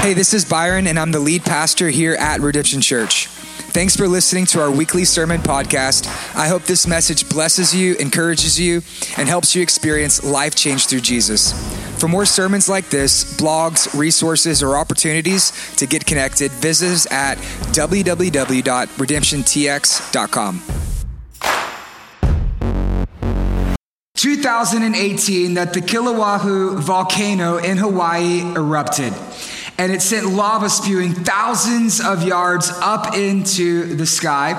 Hey, this is Byron, and I'm the lead pastor here at Redemption Church. Thanks for listening to our weekly sermon podcast. I hope this message blesses you, encourages you, and helps you experience life change through Jesus. For more sermons like this, blogs, resources, or opportunities to get connected, visit us at www.redemptiontx.com. 2018, that the Kilauea volcano in Hawaii erupted and it sent lava spewing thousands of yards up into the sky.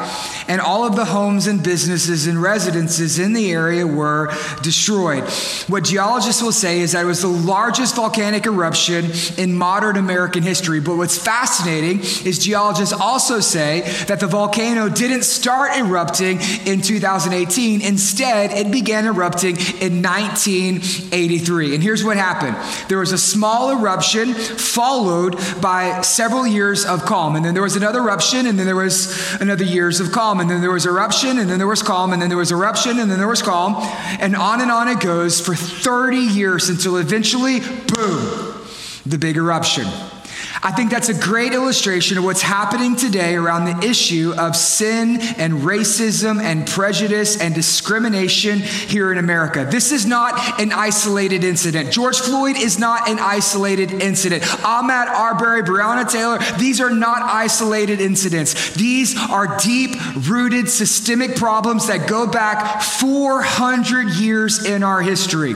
And all of the homes and businesses and residences in the area were destroyed. What geologists will say is that it was the largest volcanic eruption in modern American history. But what's fascinating is geologists also say that the volcano didn't start erupting in 2018. Instead, it began erupting in 1983. And here's what happened there was a small eruption followed followed by several years of calm. And then there was another eruption, and then there was another years of calm. And then there was eruption, and then there was calm, and then there was eruption, and then there was calm. And on and on it goes for 30 years until eventually, boom, the big eruption. I think that's a great illustration of what's happening today around the issue of sin and racism and prejudice and discrimination here in America. This is not an isolated incident. George Floyd is not an isolated incident. Ahmaud Arbery, Breonna Taylor, these are not isolated incidents. These are deep rooted systemic problems that go back 400 years in our history.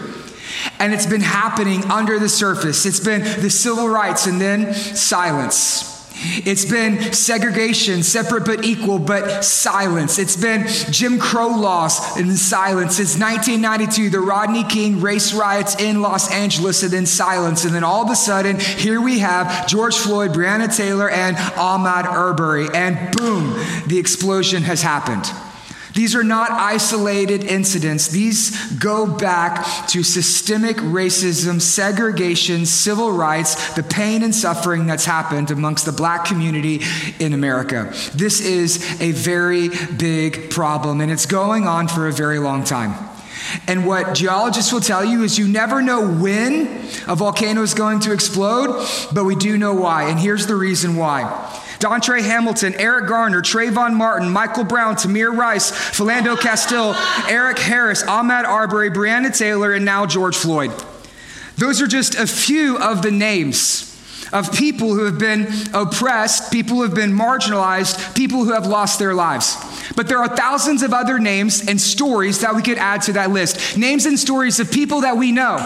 And it's been happening under the surface. It's been the civil rights and then silence. It's been segregation, separate but equal, but silence. It's been Jim Crow laws and silence. It's 1992, the Rodney King race riots in Los Angeles, and then silence. And then all of a sudden, here we have George Floyd, Breonna Taylor, and Ahmaud Arbery. And boom, the explosion has happened. These are not isolated incidents. These go back to systemic racism, segregation, civil rights, the pain and suffering that's happened amongst the black community in America. This is a very big problem, and it's going on for a very long time. And what geologists will tell you is you never know when a volcano is going to explode, but we do know why. And here's the reason why. Dontre Hamilton, Eric Garner, Trayvon Martin, Michael Brown, Tamir Rice, Philando Castile, Eric Harris, Ahmaud Arbery, Breonna Taylor, and now George Floyd. Those are just a few of the names of people who have been oppressed, people who have been marginalized, people who have lost their lives. But there are thousands of other names and stories that we could add to that list. Names and stories of people that we know,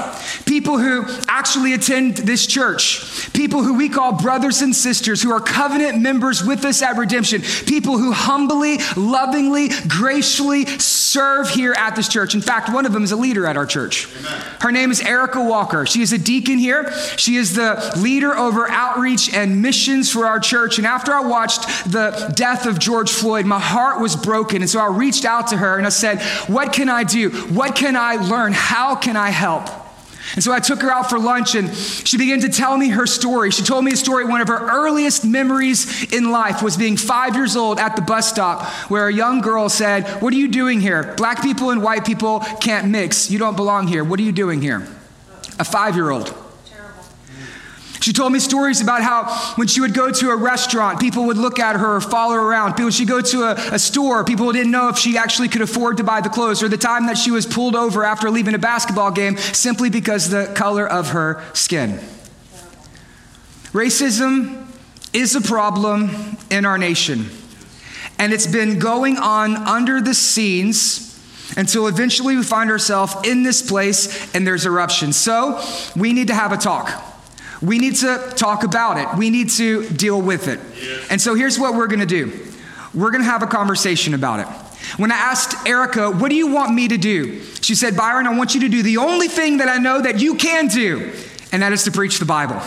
people who actually attend this church, people who we call brothers and sisters, who are covenant members with us at Redemption, people who humbly, lovingly, graciously serve here at this church. In fact, one of them is a leader at our church. Amen. Her name is Erica Walker. She is a deacon here. She is the leader over outreach and missions for our church. And after I watched the death of George Floyd, my heart was broken. And so I reached out to her and I said, What can I do? What can I learn? How can I help? And so I took her out for lunch and she began to tell me her story. She told me a story. One of her earliest memories in life was being five years old at the bus stop where a young girl said, What are you doing here? Black people and white people can't mix. You don't belong here. What are you doing here? A five year old. She told me stories about how when she would go to a restaurant, people would look at her or follow her around. When she'd go to a, a, store, people didn't know if she actually could afford to buy the clothes, or the time that she was pulled over after leaving a basketball game simply because the color of her skin. Racism is a problem in our nation, and it's been going on under the scenes until eventually we find ourselves in this place and there's eruption. So we need to have a talk. We need to talk about it. We need to deal with it. And so here's what we're going to do we're going to have a conversation about it. When I asked Erica, What do you want me to do? She said, Byron, I want you to do the only thing that I know that you can do, and that is to preach the Bible.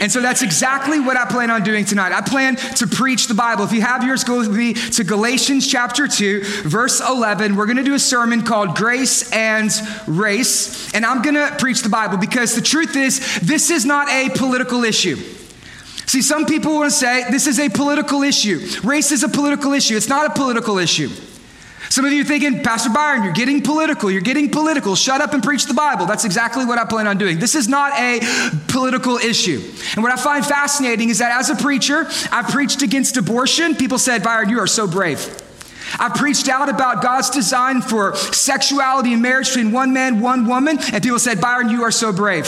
And so that's exactly what I plan on doing tonight. I plan to preach the Bible. If you have yours, go with me to Galatians chapter 2, verse 11. We're going to do a sermon called Grace and Race. And I'm going to preach the Bible because the truth is, this is not a political issue. See, some people want to say this is a political issue. Race is a political issue. It's not a political issue. Some of you thinking, Pastor Byron, you're getting political. You're getting political. Shut up and preach the Bible. That's exactly what I plan on doing. This is not a political issue. And what I find fascinating is that as a preacher, I've preached against abortion. People said, Byron, you are so brave. I preached out about God's design for sexuality and marriage between one man, one woman, and people said, Byron, you are so brave.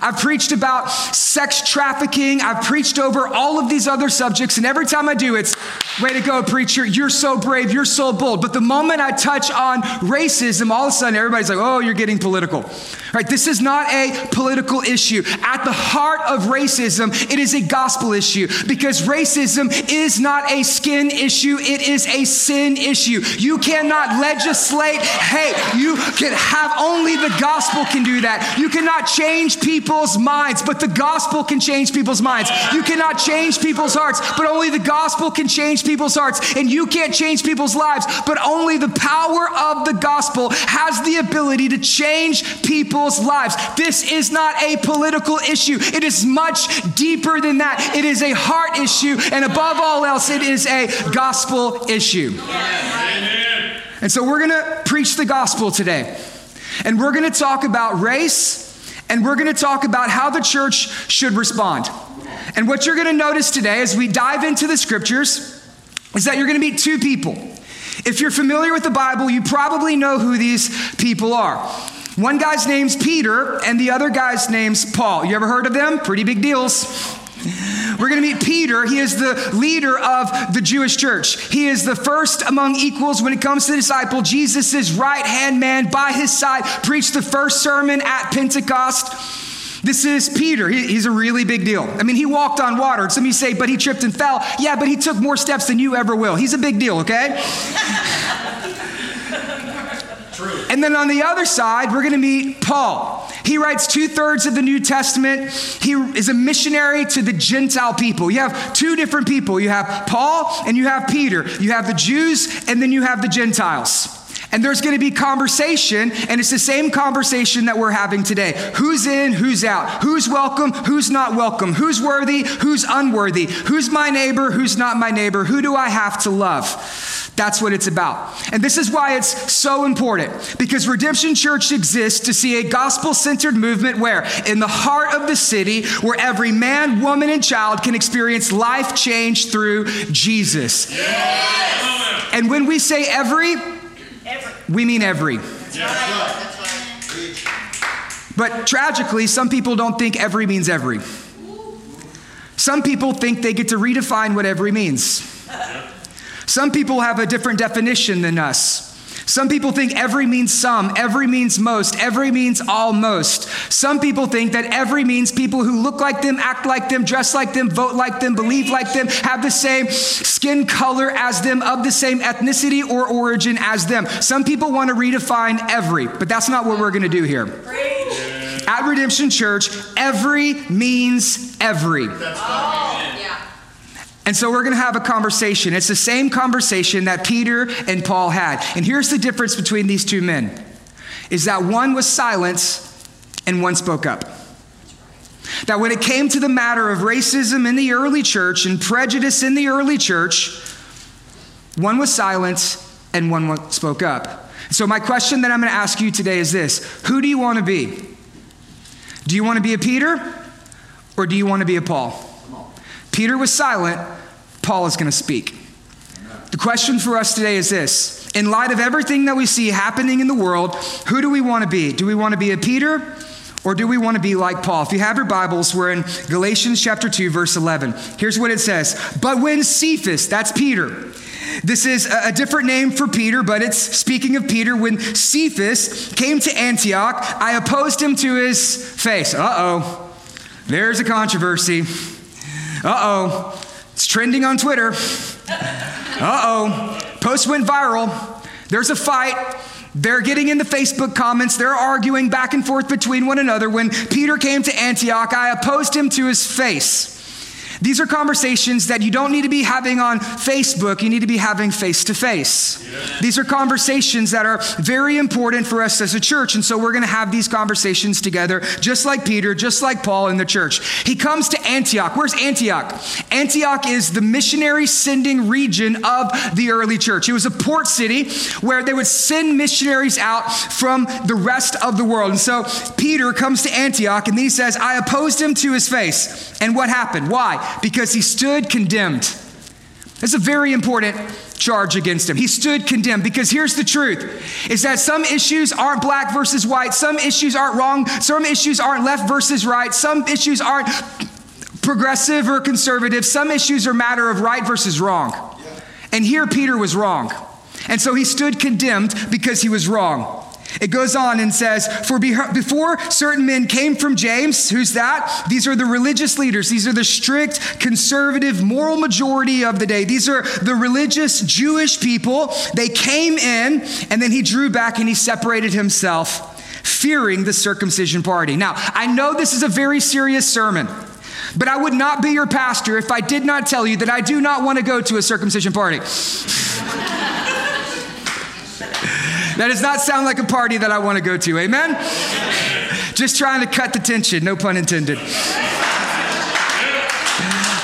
I've preached about sex trafficking. I've preached over all of these other subjects. And every time I do, it's way to go, preacher. You're so brave. You're so bold. But the moment I touch on racism, all of a sudden everybody's like, oh, you're getting political. Right? This is not a political issue. At the heart of racism, it is a gospel issue because racism is not a skin issue, it is a sin issue. You cannot legislate hate. You can have only the gospel can do that. You cannot change people's minds, but the gospel can change people's minds. You cannot change people's hearts, but only the gospel can change people's hearts. And you can't change people's lives, but only the power of the gospel has the ability to change people's lives. This is not a political issue, it is much deeper than that. It is a heart issue, and above all else, it is a gospel issue. And so we're going to preach the gospel today. And we're going to talk about race, and we're going to talk about how the church should respond. And what you're going to notice today as we dive into the scriptures is that you're going to meet two people. If you're familiar with the Bible, you probably know who these people are. One guy's name's Peter, and the other guy's name's Paul. You ever heard of them? Pretty big deals. We're going to meet Peter. He is the leader of the Jewish church. He is the first among equals when it comes to the disciple. Jesus' right hand man by his side preached the first sermon at Pentecost. This is Peter. He, he's a really big deal. I mean, he walked on water. Some of you say, but he tripped and fell. Yeah, but he took more steps than you ever will. He's a big deal, okay? And then on the other side, we're going to meet Paul. He writes two thirds of the New Testament. He is a missionary to the Gentile people. You have two different people you have Paul and you have Peter. You have the Jews and then you have the Gentiles. And there's going to be conversation, and it's the same conversation that we're having today. Who's in, who's out? Who's welcome, who's not welcome? Who's worthy, who's unworthy? Who's my neighbor, who's not my neighbor? Who do I have to love? That's what it's about. And this is why it's so important because Redemption Church exists to see a gospel centered movement where, in the heart of the city, where every man, woman, and child can experience life change through Jesus. Yes. And when we say every, every. we mean every. But tragically, some people don't think every means every. Some people think they get to redefine what every means. Some people have a different definition than us. Some people think every means some, every means most, every means almost. Some people think that every means people who look like them, act like them, dress like them, vote like them, believe like them, have the same skin color as them, of the same ethnicity or origin as them. Some people want to redefine every, but that's not what we're going to do here. At Redemption Church, every means every. And so we're going to have a conversation. It's the same conversation that Peter and Paul had. And here's the difference between these two men is that one was silent and one spoke up. That when it came to the matter of racism in the early church and prejudice in the early church, one was silent and one spoke up. So, my question that I'm going to ask you today is this Who do you want to be? Do you want to be a Peter or do you want to be a Paul? Peter was silent, Paul is going to speak. The question for us today is this In light of everything that we see happening in the world, who do we want to be? Do we want to be a Peter or do we want to be like Paul? If you have your Bibles, we're in Galatians chapter 2, verse 11. Here's what it says But when Cephas, that's Peter, this is a different name for Peter, but it's speaking of Peter. When Cephas came to Antioch, I opposed him to his face. Uh oh, there's a controversy. Uh oh, it's trending on Twitter. Uh oh. Post went viral. There's a fight. They're getting in the Facebook comments. They're arguing back and forth between one another. When Peter came to Antioch, I opposed him to his face. These are conversations that you don't need to be having on Facebook, you need to be having face to face. These are conversations that are very important for us as a church. And so we're going to have these conversations together, just like Peter, just like Paul in the church. He comes to Antioch. Where's Antioch? Antioch is the missionary sending region of the early church. It was a port city where they would send missionaries out from the rest of the world. And so Peter comes to Antioch and he says, I opposed him to his face. And what happened? Why? Because he stood condemned. That's a very important charge against him. He stood condemned because here's the truth is that some issues aren't black versus white, some issues aren't wrong, some issues aren't left versus right, some issues aren't progressive or conservative, some issues are matter of right versus wrong. And here Peter was wrong. And so he stood condemned because he was wrong. It goes on and says, For before certain men came from James, who's that? These are the religious leaders. These are the strict, conservative, moral majority of the day. These are the religious Jewish people. They came in, and then he drew back and he separated himself, fearing the circumcision party. Now, I know this is a very serious sermon. But I would not be your pastor if I did not tell you that I do not want to go to a circumcision party. That does not sound like a party that I want to go to. Amen? Just trying to cut the tension, no pun intended.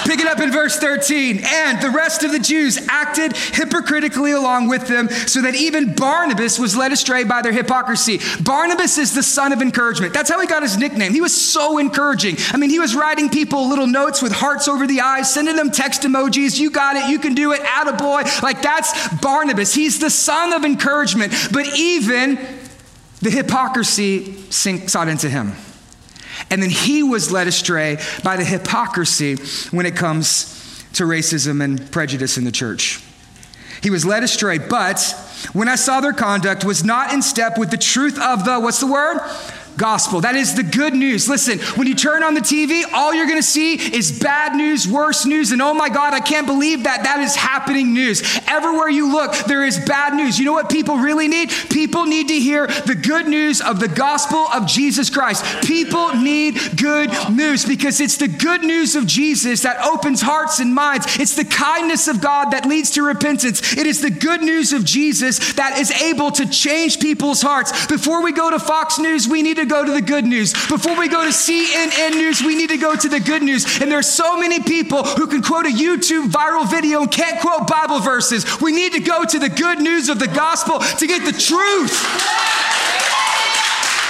Pick it up in verse 13. And the rest of the Jews acted hypocritically along with them, so that even Barnabas was led astray by their hypocrisy. Barnabas is the son of encouragement. That's how he got his nickname. He was so encouraging. I mean, he was writing people little notes with hearts over the eyes, sending them text emojis. You got it. You can do it. Attaboy. Like that's Barnabas. He's the son of encouragement. But even the hypocrisy sinks out into him. And then he was led astray by the hypocrisy when it comes to racism and prejudice in the church. He was led astray, but when I saw their conduct was not in step with the truth of the, what's the word? Gospel. That is the good news. Listen, when you turn on the TV, all you're going to see is bad news, worse news, and oh my God, I can't believe that that is happening news. Everywhere you look, there is bad news. You know what people really need? People need to hear the good news of the gospel of Jesus Christ. People need good news because it's the good news of Jesus that opens hearts and minds. It's the kindness of God that leads to repentance. It is the good news of Jesus that is able to change people's hearts. Before we go to Fox News, we need to go to the good news. Before we go to CNN News, we need to go to the good news. And there are so many people who can quote a YouTube viral video and can't quote Bible verses. We need to go to the good news of the gospel to get the truth.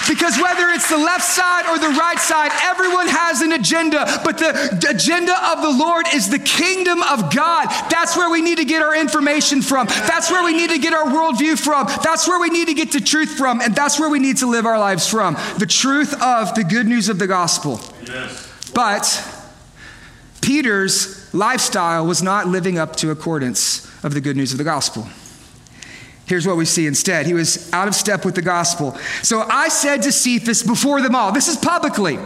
Because whether it's the left side or the right side, everyone has an agenda. But the agenda of the Lord is the kingdom of God. That's where we need to get our information from. That's where we need to get our worldview from. That's where we need to get the truth from. And that's where we need to live our lives from. The truth of the good news of the gospel. Yes. But Peter's lifestyle was not living up to accordance of the good news of the gospel. Here's what we see instead. He was out of step with the gospel. So I said to Cephas before them all, this is publicly.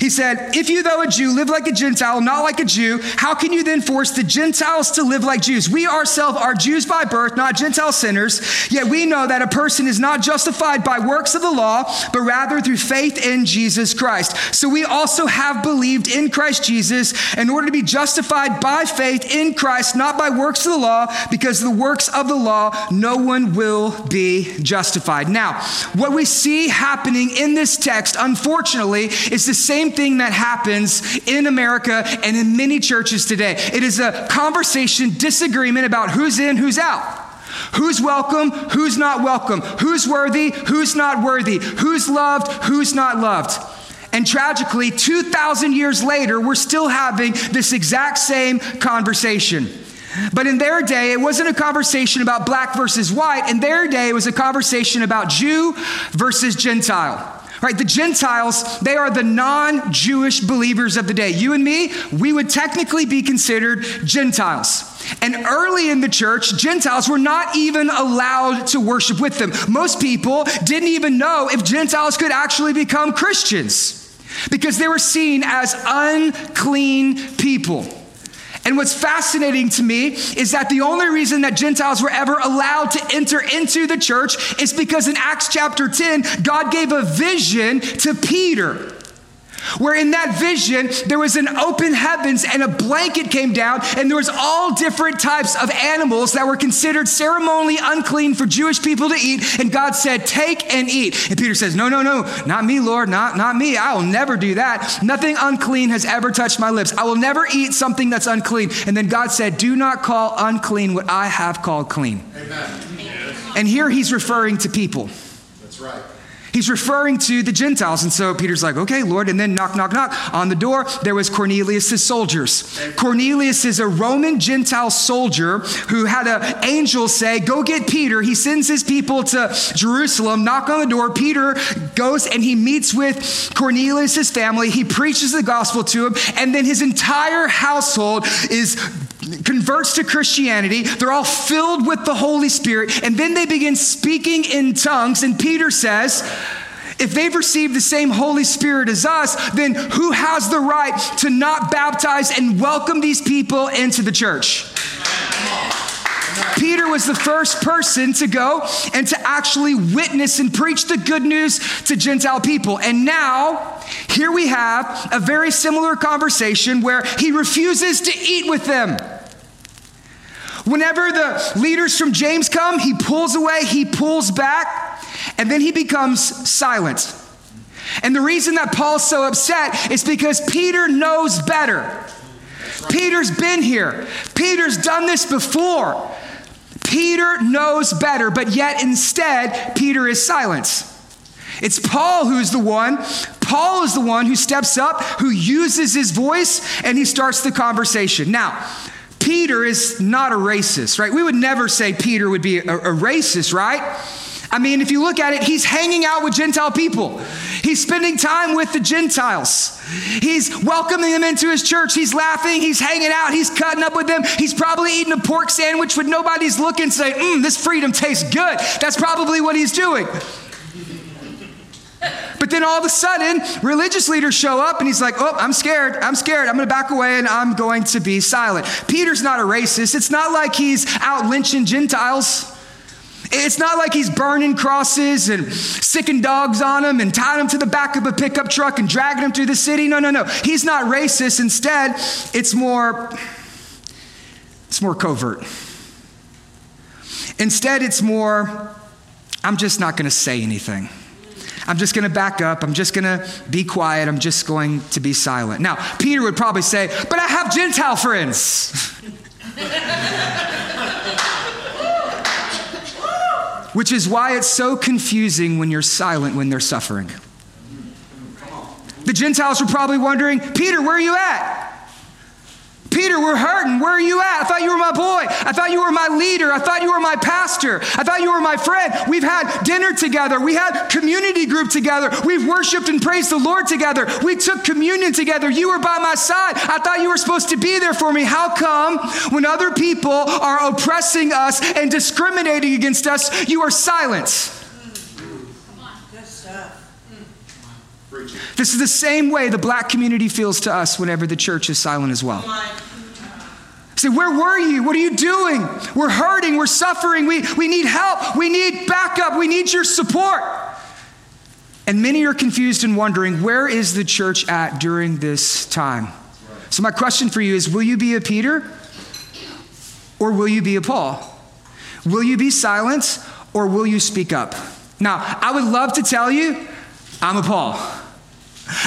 He said, If you, though a Jew, live like a Gentile, not like a Jew, how can you then force the Gentiles to live like Jews? We ourselves are Jews by birth, not Gentile sinners, yet we know that a person is not justified by works of the law, but rather through faith in Jesus Christ. So we also have believed in Christ Jesus in order to be justified by faith in Christ, not by works of the law, because the works of the law, no one will be justified. Now, what we see happening in this text, unfortunately, is the same same thing that happens in America and in many churches today. It is a conversation, disagreement about who's in, who's out. Who's welcome, who's not welcome, who's worthy, who's not worthy, who's loved, who's not loved. And tragically, 2,000 years later, we're still having this exact same conversation. But in their day, it wasn't a conversation about black versus white. In their day, it was a conversation about Jew versus Gentile. Right, the Gentiles, they are the non Jewish believers of the day. You and me, we would technically be considered Gentiles. And early in the church, Gentiles were not even allowed to worship with them. Most people didn't even know if Gentiles could actually become Christians because they were seen as unclean people. And what's fascinating to me is that the only reason that Gentiles were ever allowed to enter into the church is because in Acts chapter 10, God gave a vision to Peter where in that vision there was an open heavens and a blanket came down and there was all different types of animals that were considered ceremonially unclean for Jewish people to eat and God said take and eat. And Peter says no no no not me Lord not not me. I will never do that. Nothing unclean has ever touched my lips. I will never eat something that's unclean. And then God said do not call unclean what I have called clean. Amen. and here he's referring to people. That's right He's referring to the Gentiles. And so Peter's like, okay, Lord. And then knock, knock, knock. On the door, there was Cornelius' soldiers. Cornelius is a Roman Gentile soldier who had an angel say, go get Peter. He sends his people to Jerusalem, knock on the door. Peter goes and he meets with Cornelius' family. He preaches the gospel to him. And then his entire household is converts to Christianity. They're all filled with the Holy Spirit. And then they begin speaking in tongues. And Peter says, if they've received the same Holy Spirit as us, then who has the right to not baptize and welcome these people into the church? Peter was the first person to go and to actually witness and preach the good news to Gentile people. And now, here we have a very similar conversation where he refuses to eat with them. Whenever the leaders from James come, he pulls away, he pulls back, and then he becomes silent. And the reason that Paul's so upset is because Peter knows better. Peter's been here. Peter's done this before. Peter knows better, but yet instead, Peter is silent. It's Paul who's the one. Paul is the one who steps up, who uses his voice, and he starts the conversation. Now, Peter is not a racist, right? We would never say Peter would be a, a racist, right? I mean, if you look at it, he's hanging out with Gentile people. He's spending time with the Gentiles. He's welcoming them into his church. He's laughing. He's hanging out. He's cutting up with them. He's probably eating a pork sandwich when nobody's looking, saying, Mmm, this freedom tastes good. That's probably what he's doing. But then all of a sudden, religious leaders show up and he's like, Oh, I'm scared. I'm scared. I'm going to back away and I'm going to be silent. Peter's not a racist. It's not like he's out lynching Gentiles. It's not like he's burning crosses and sicking dogs on them and tying them to the back of a pickup truck and dragging them through the city. No, no, no. He's not racist. Instead, it's more it's more covert. Instead, it's more I'm just not going to say anything. I'm just going to back up. I'm just going to be quiet. I'm just going to be silent. Now, Peter would probably say, But I have Gentile friends. Which is why it's so confusing when you're silent when they're suffering. The Gentiles were probably wondering, Peter, where are you at? Peter, we're hurting. Where are you at? I thought you were my boy. I thought you were my leader. I thought you were my pastor. I thought you were my friend. We've had dinner together. We had community group together. We've worshiped and praised the Lord together. We took communion together. You were by my side. I thought you were supposed to be there for me. How come when other people are oppressing us and discriminating against us, you are silent? This is the same way the black community feels to us whenever the church is silent as well. Say, where were you? What are you doing? We're hurting. We're suffering. We, we need help. We need backup. We need your support. And many are confused and wondering, where is the church at during this time? So, my question for you is will you be a Peter or will you be a Paul? Will you be silent or will you speak up? Now, I would love to tell you I'm a Paul.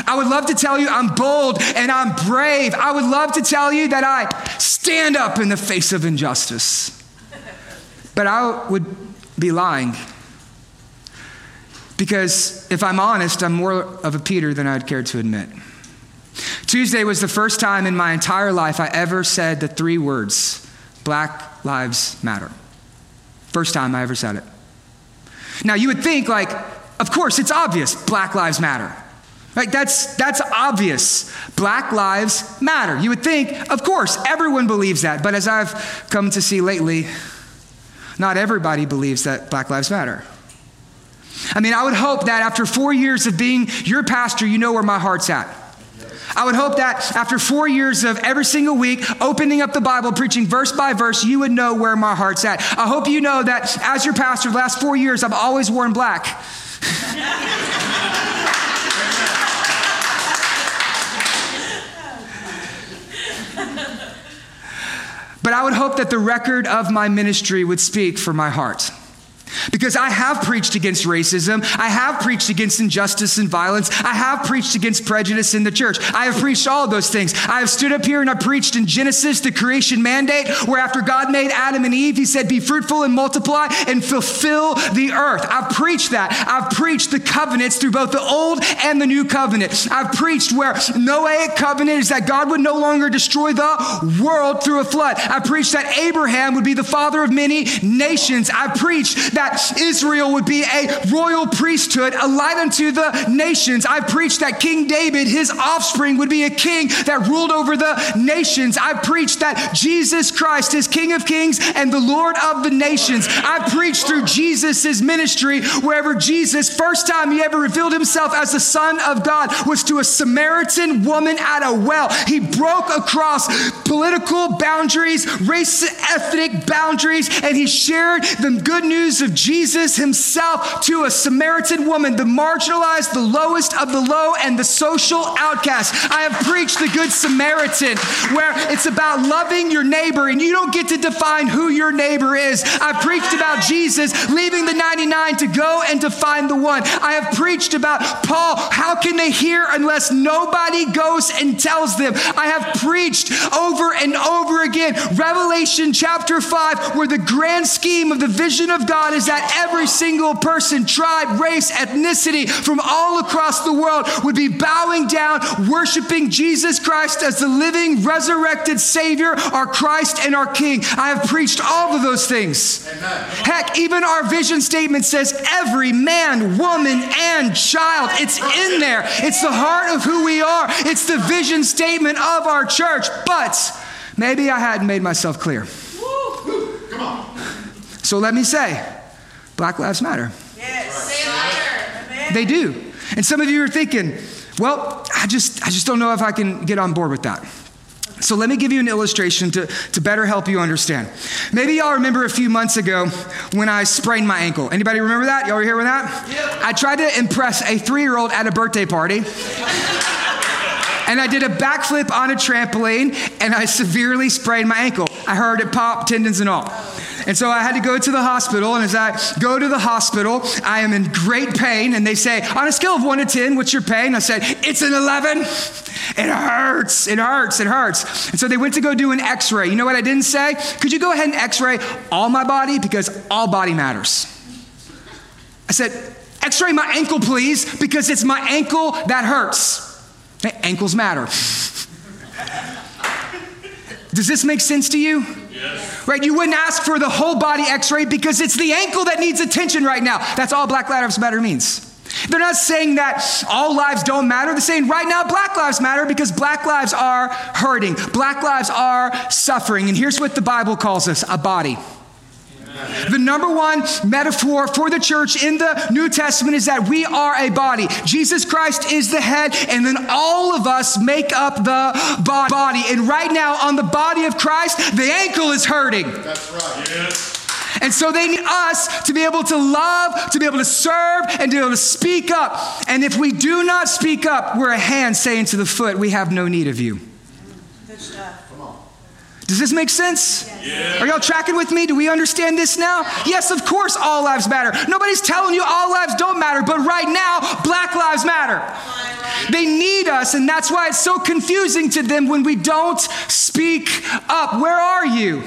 I would love to tell you I'm bold and I'm brave. I would love to tell you that I stand up in the face of injustice. But I would be lying. Because if I'm honest, I'm more of a Peter than I'd care to admit. Tuesday was the first time in my entire life I ever said the three words Black Lives Matter. First time I ever said it. Now, you would think, like, of course, it's obvious Black Lives Matter. Like that's that's obvious. Black lives matter. You would think, of course, everyone believes that, but as I've come to see lately, not everybody believes that black lives matter. I mean, I would hope that after 4 years of being your pastor, you know where my heart's at. I would hope that after four years of every single week opening up the Bible, preaching verse by verse, you would know where my heart's at. I hope you know that as your pastor, the last four years, I've always worn black. But I would hope that the record of my ministry would speak for my heart. Because I have preached against racism. I have preached against injustice and violence. I have preached against prejudice in the church. I have preached all those things. I have stood up here and I preached in Genesis, the creation mandate, where after God made Adam and Eve, he said, Be fruitful and multiply and fulfill the earth. I've preached that. I've preached the covenants through both the old and the new covenant. I've preached where Noahic covenant is that God would no longer destroy the world through a flood. I preached that Abraham would be the father of many nations. I preached that Israel would be a royal priesthood, a light unto the nations. I preached that King David, his offspring, would be a king that ruled over the nations. I preached that Jesus Christ is King of kings and the Lord of the nations. I preached through Jesus' ministry wherever Jesus, first time he ever revealed himself as the Son of God, was to a Samaritan woman at a well. He broke across political boundaries, race, ethnic boundaries, and he shared the good news of Jesus himself to a Samaritan woman, the marginalized, the lowest of the low, and the social outcast. I have preached the Good Samaritan, where it's about loving your neighbor, and you don't get to define who your neighbor is. I preached about Jesus leaving the 99 to go and to find the one. I have preached about Paul. How can they hear unless nobody goes and tells them? I have preached over and over again Revelation chapter 5, where the grand scheme of the vision of God is is that every single person, tribe, race, ethnicity from all across the world would be bowing down, worshiping Jesus Christ as the living, resurrected Savior, our Christ and our King. I have preached all of those things. Heck, even our vision statement says every man, woman, and child. It's in there. It's the heart of who we are. It's the vision statement of our church. But maybe I hadn't made myself clear. So let me say, Black Lives Matter. Yes. They do. And some of you are thinking, well, I just, I just don't know if I can get on board with that. So let me give you an illustration to, to better help you understand. Maybe y'all remember a few months ago when I sprained my ankle. Anybody remember that? Y'all were here with that? Yep. I tried to impress a three-year-old at a birthday party. and I did a backflip on a trampoline and I severely sprained my ankle. I heard it pop, tendons and all. And so I had to go to the hospital. And as I go to the hospital, I am in great pain. And they say, on a scale of one to 10, what's your pain? I said, it's an 11. It hurts. It hurts. It hurts. And so they went to go do an x ray. You know what I didn't say? Could you go ahead and x ray all my body? Because all body matters. I said, x ray my ankle, please, because it's my ankle that hurts. Ankles matter. Does this make sense to you? Yes. Right? You wouldn't ask for the whole body x ray because it's the ankle that needs attention right now. That's all Black Lives Matter means. They're not saying that all lives don't matter. They're saying right now black lives matter because black lives are hurting. Black lives are suffering. And here's what the Bible calls us a body. The number one metaphor for the church in the New Testament is that we are a body. Jesus Christ is the head, and then all of us make up the body. And right now, on the body of Christ, the ankle is hurting. That's right. Yes. And so they need us to be able to love, to be able to serve, and to be able to speak up. And if we do not speak up, we're a hand saying to the foot, We have no need of you. Does this make sense? Yes. Are y'all tracking with me? Do we understand this now? Yes, of course, all lives matter. Nobody's telling you all lives don't matter, but right now, black lives matter. They need us, and that's why it's so confusing to them when we don't speak up. Where are you?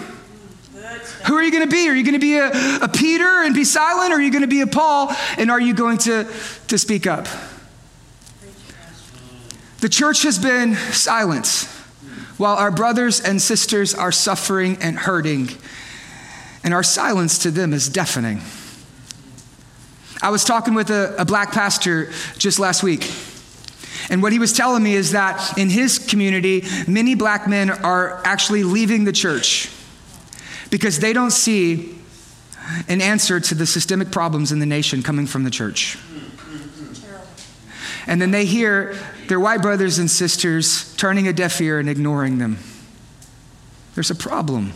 Who are you going to be? Are you going to be a, a Peter and be silent? Or are you going to be a Paul? And are you going to, to speak up? The church has been silent while our brothers and sisters are suffering and hurting, and our silence to them is deafening. I was talking with a, a, black pastor just last week, and what he was telling me is that in his community, many black men are actually leaving the church because they don't see an answer to the systemic problems in the nation coming from the church. And then they hear their white brothers and sisters turning a deaf ear and ignoring them. There's a problem.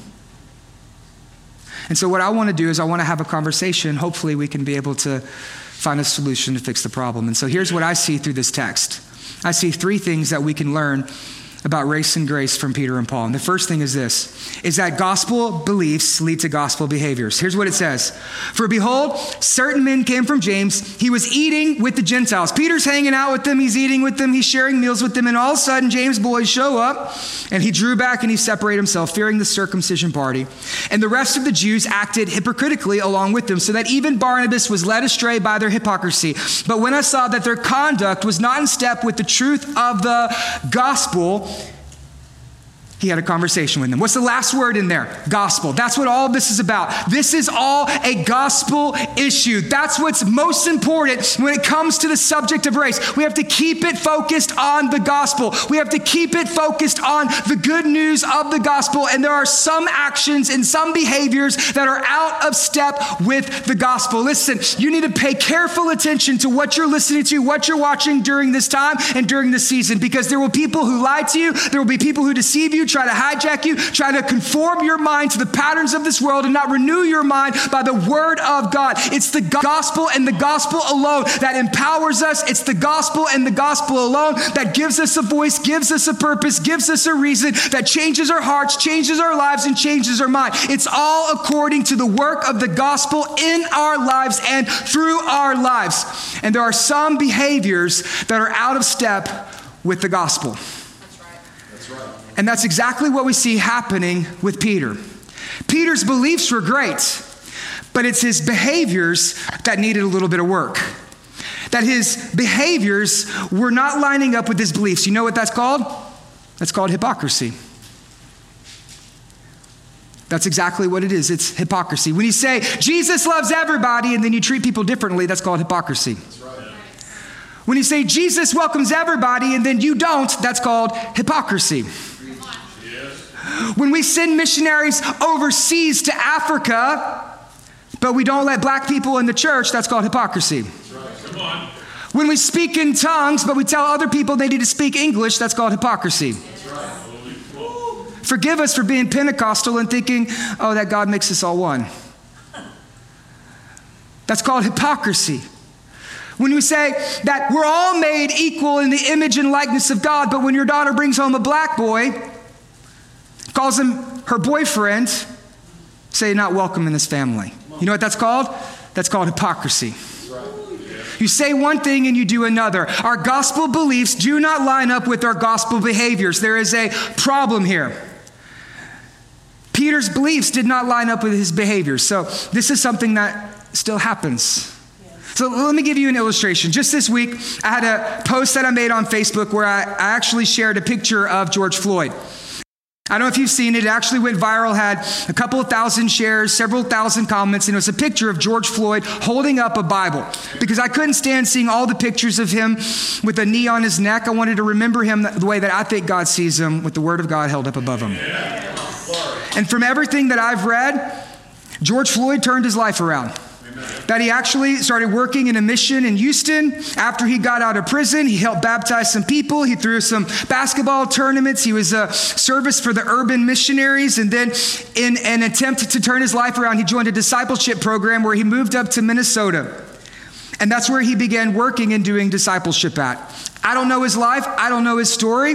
And so, what I want to do is, I want to have a conversation. Hopefully, we can be able to find a solution to fix the problem. And so, here's what I see through this text I see three things that we can learn about race and grace from Peter and Paul. And the first thing is this is that gospel beliefs lead to gospel behaviors. Here's what it says. For behold, certain men came from James. He was eating with the Gentiles. Peter's hanging out with them, he's eating with them, he's sharing meals with them, and all of a sudden James' boys show up and he drew back and he separated himself, fearing the circumcision party. And the rest of the Jews acted hypocritically along with them, so that even Barnabas was led astray by their hypocrisy. But when I saw that their conduct was not in step with the truth of the gospel, he had a conversation with them. What's the last word in there? Gospel. That's what all this is about. This is all a gospel issue. That's what's most important when it comes to the subject of race. We have to keep it focused on the gospel. We have to keep it focused on the good news of the gospel. And there are some actions and some behaviors that are out of step with the gospel. Listen, you need to pay careful attention to what you're listening to, what you're watching during this time and during this season, because there will be people who lie to you, there will be people who deceive you try to hijack you, try to conform your mind to the patterns of this world and not renew your mind by the word of God. It's the gospel and the gospel alone that empowers us. It's the gospel and the gospel alone that gives us a voice, gives us a purpose, gives us a reason, that changes our hearts, changes our lives, and changes our mind. It's all according to the work of the gospel in our lives and through our lives. And there are some behaviors that are out of step with the gospel. And that's exactly what we see happening with Peter. Peter's beliefs were great, but it's his behaviors that needed a little bit of work. That his behaviors were not lining up with his beliefs. You know what that's called? That's called hypocrisy. That's exactly what it is. It's hypocrisy. When you say Jesus loves everybody and then you treat people differently, that's called hypocrisy. Right. When you say Jesus welcomes everybody and then you don't, that's called hypocrisy. When we send missionaries overseas to Africa, but we don't let black people in the church, that's called hypocrisy. Right. When we speak in tongues, but we tell other people they need to speak English, that's called hypocrisy. Right. Forgive us for being Pentecostal and thinking, oh, that God makes us all one. That's called hypocrisy. When we say that we're all made equal in the image and likeness of God, but when your daughter brings home a black boy, calls him her boyfriend, say, not welcome in this family. You know what that's called? That's called hypocrisy. You say one thing and you do another. Our gospel beliefs do not line up with our gospel behaviors. There is a problem here. Peter's beliefs did not line up with his behaviors. So, this is something that still happens. So let me give you an illustration. Just this week, I had a post that I made on Facebook where I, I actually shared a picture of George Floyd. I don't know if you've seen it. It actually went viral, had a couple of thousand shares, several thousand comments, and it was a picture of George Floyd holding up a Bible. Because I couldn't stand seeing all the pictures of him with a knee on his neck. I wanted to remember him the way that I think God sees him, with the Word of God held up above him. And from everything that I've read, George Floyd turned his life around. That he actually started working in a mission in Houston. After he got out of prison, he helped baptize some people. He threw some basketball tournaments. He was a service for the urban missionaries. And then, in an attempt to turn his life around, he joined a discipleship program where he moved up to Minnesota. And that's where he began working and doing discipleship at. I don't know his life, I don't know his story,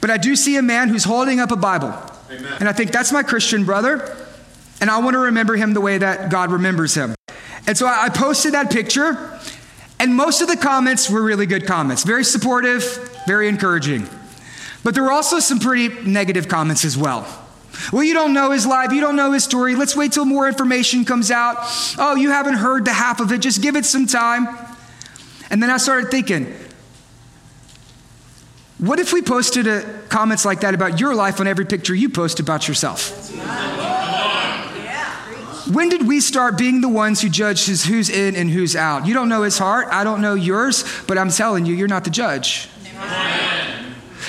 but I do see a man who's holding up a Bible. Amen. And I think that's my Christian brother. And I want to remember him the way that God remembers him. And so I posted that picture, and most of the comments were really good comments, very supportive, very encouraging. But there were also some pretty negative comments as well. Well, you don't know his life. You don't know his story. Let's wait till more information comes out. Oh, you haven't heard the half of it. Just give it some time. And then I started thinking, what if we posted a, comments like that about your life on every picture you post about yourself? When did we start being the ones who judge who's in and who's out? You don't know his heart. I don't know yours, but I'm telling you, you're not the judge.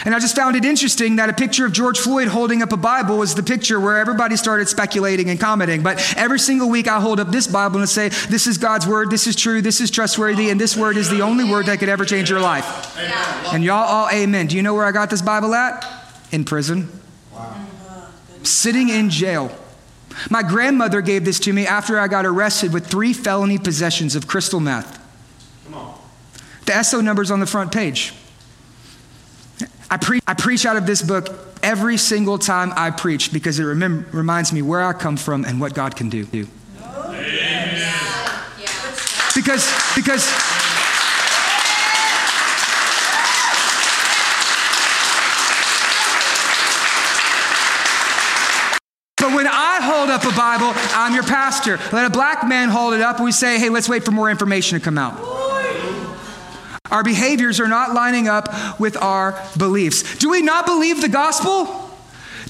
And I just found it interesting that a picture of George Floyd holding up a Bible was the picture where everybody started speculating and commenting. But every single week I hold up this Bible and say, This is God's word, this is true, this is trustworthy, and this word is the only word that could ever change your life. And y'all all amen. Do you know where I got this Bible at? In prison. Wow. Sitting in jail. My grandmother gave this to me after I got arrested with three felony possessions of crystal meth. Come on. The SO number's on the front page. I, pre- I preach out of this book every single time I preach because it remem- reminds me where I come from and what God can do. Because, because But when I hold up a Bible, I'm your pastor. Let a black man hold it up, we say, hey, let's wait for more information to come out. Our behaviors are not lining up with our beliefs. Do we not believe the gospel?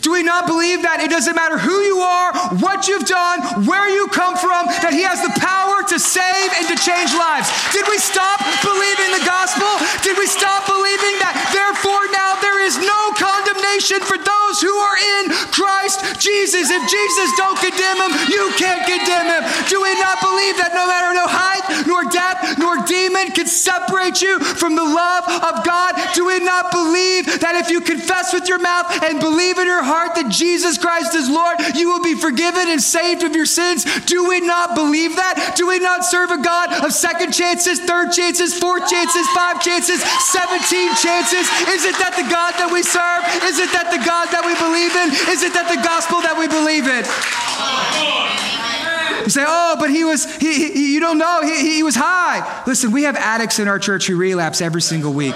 Do we not believe that it doesn't matter who you are, what you've done, where you come from, that He has the power to save and to change lives? Did we stop believing the gospel? Did we stop believing that therefore now there is no condemnation for those who are in Christ Jesus? If Jesus don't condemn him, you can't condemn him. Do we not believe that no matter no height, nor depth, nor demon can separate you from the love of God? Do we not believe that if you confess with your mouth and believe in your heart, that Jesus Christ is Lord, you will be forgiven and saved of your sins. Do we not believe that? Do we not serve a God of second chances, third chances, fourth chances, five chances, 17 chances? Is it that the God that we serve? Is it that the God that we believe in? Is it that the gospel that we believe in? You say, oh, but he was, he, he you don't know, he, he was high. Listen, we have addicts in our church who relapse every single week.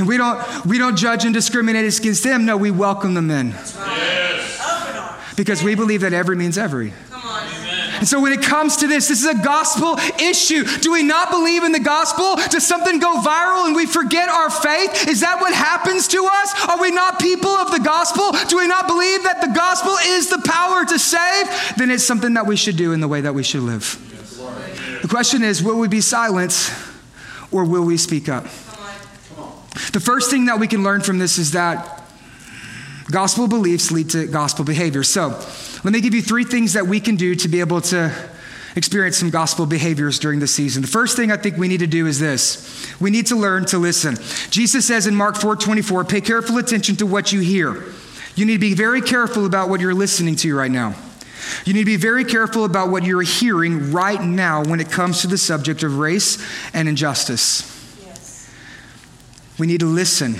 And we don't, we don't judge and discriminate against them. No, we welcome them in. Yes. Because we believe that every means every. And so when it comes to this, this is a gospel issue. Do we not believe in the gospel? Does something go viral and we forget our faith? Is that what happens to us? Are we not people of the gospel? Do we not believe that the gospel is the power to save? Then it's something that we should do in the way that we should live. The question is will we be silent or will we speak up? The first thing that we can learn from this is that gospel beliefs lead to gospel behavior. So, let me give you three things that we can do to be able to experience some gospel behaviors during the season. The first thing I think we need to do is this. We need to learn to listen. Jesus says in Mark 4:24, "Pay careful attention to what you hear." You need to be very careful about what you're listening to right now. You need to be very careful about what you're hearing right now when it comes to the subject of race and injustice. We need to listen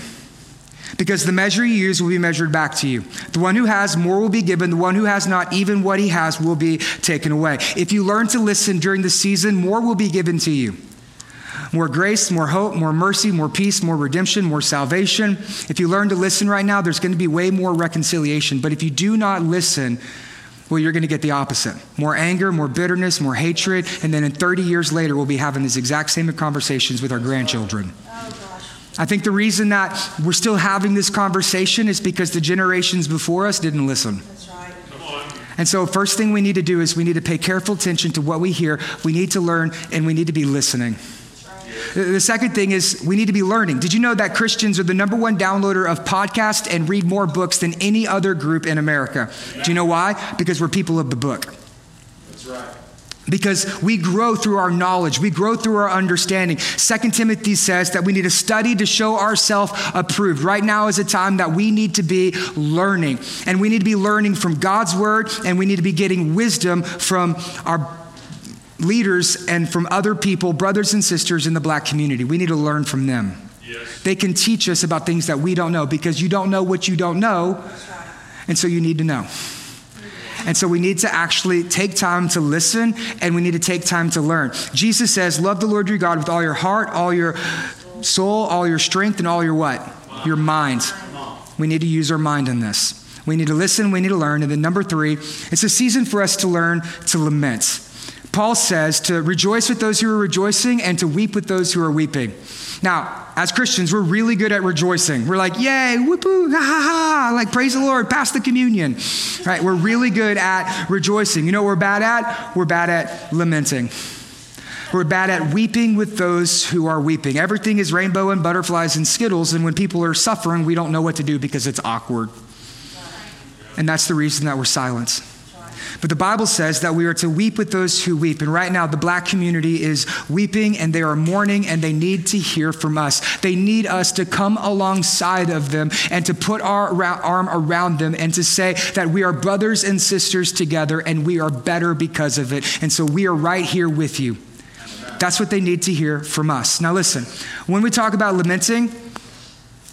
because the measure you use will be measured back to you. The one who has, more will be given. The one who has not, even what he has, will be taken away. If you learn to listen during the season, more will be given to you. More grace, more hope, more mercy, more peace, more redemption, more salvation. If you learn to listen right now, there's going to be way more reconciliation. But if you do not listen, well, you're going to get the opposite more anger, more bitterness, more hatred. And then in 30 years later, we'll be having these exact same conversations with our grandchildren. Oh, I think the reason that we're still having this conversation is because the generations before us didn't listen. And so, first thing we need to do is we need to pay careful attention to what we hear. We need to learn and we need to be listening. The second thing is we need to be learning. Did you know that Christians are the number one downloader of podcasts and read more books than any other group in America? Do you know why? Because we're people of the book. That's right because we grow through our knowledge. We grow through our understanding. Second timothy says that we need to study to show ourselves approved. Right now is a time that we need to be learning. And we need to be learning from god's word and we need to be getting wisdom from our leaders and from other people brothers and sisters in the black community. We need to learn from them. Yes. they can teach us about things that we don't know because you don't know what you don't know. And so you need to know and so we need to actually take time to listen and we need to take time to learn. Jesus says, Love the Lord your God with all your heart, all your soul, all your strength, and all your what? Your mind. We need to use our mind in this. We need to listen, we need to learn. And then number three, it's a season for us to learn to lament. Paul says to rejoice with those who are rejoicing and to weep with those who are weeping. Now, as Christians, we're really good at rejoicing. We're like, yay, whoopoo, ha ha ha, like praise the Lord, pass the communion. Right? We're really good at rejoicing. You know what we're bad at? We're bad at lamenting. We're bad at weeping with those who are weeping. Everything is rainbow and butterflies and skittles, and when people are suffering, we don't know what to do because it's awkward. And that's the reason that we're silent. But the Bible says that we are to weep with those who weep. And right now, the black community is weeping and they are mourning and they need to hear from us. They need us to come alongside of them and to put our arm around them and to say that we are brothers and sisters together and we are better because of it. And so we are right here with you. That's what they need to hear from us. Now, listen, when we talk about lamenting,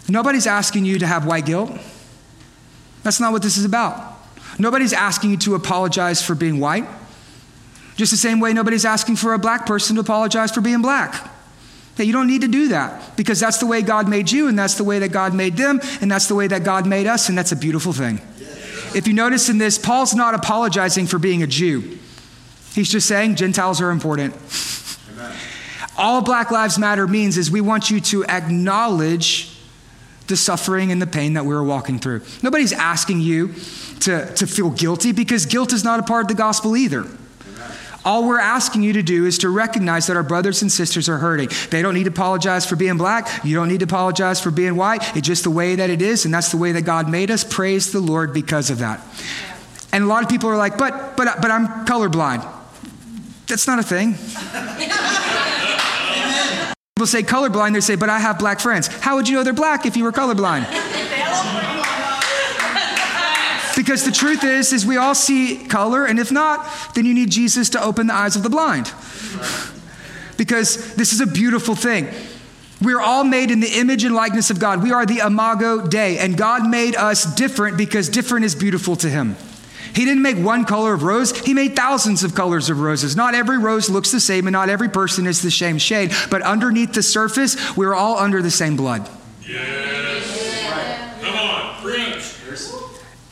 Nobody's asking you to have white guilt. That's not what this is about. Nobody's asking you to apologize for being white. Just the same way nobody's asking for a black person to apologize for being black. Hey, you don't need to do that because that's the way God made you, and that's the way that God made them, and that's the way that God made us, and that's a beautiful thing. If you notice in this, Paul's not apologizing for being a Jew. He's just saying Gentiles are important. Amen. All Black Lives Matter means is we want you to acknowledge the suffering and the pain that we are walking through. Nobody's asking you to, to feel guilty because guilt is not a part of the gospel either. All we're asking you to do is to recognize that our brothers and sisters are hurting. They don't need to apologize for being black. You don't need to apologize for being white. It's just the way that it is, and that's the way that God made us. Praise the Lord because of that. And a lot of people are like, but, but, but I'm colorblind. That's not a thing. People say colorblind, they say, but I have black friends. How would you know they're black if you were colorblind? Because the truth is, is we all see color, and if not, then you need Jesus to open the eyes of the blind. Because this is a beautiful thing. We're all made in the image and likeness of God. We are the imago Dei, and God made us different because different is beautiful to Him. He didn't make one color of rose, He made thousands of colors of roses. Not every rose looks the same, and not every person is the same shade, but underneath the surface, we're all under the same blood. Yes. Right. Come on, preach.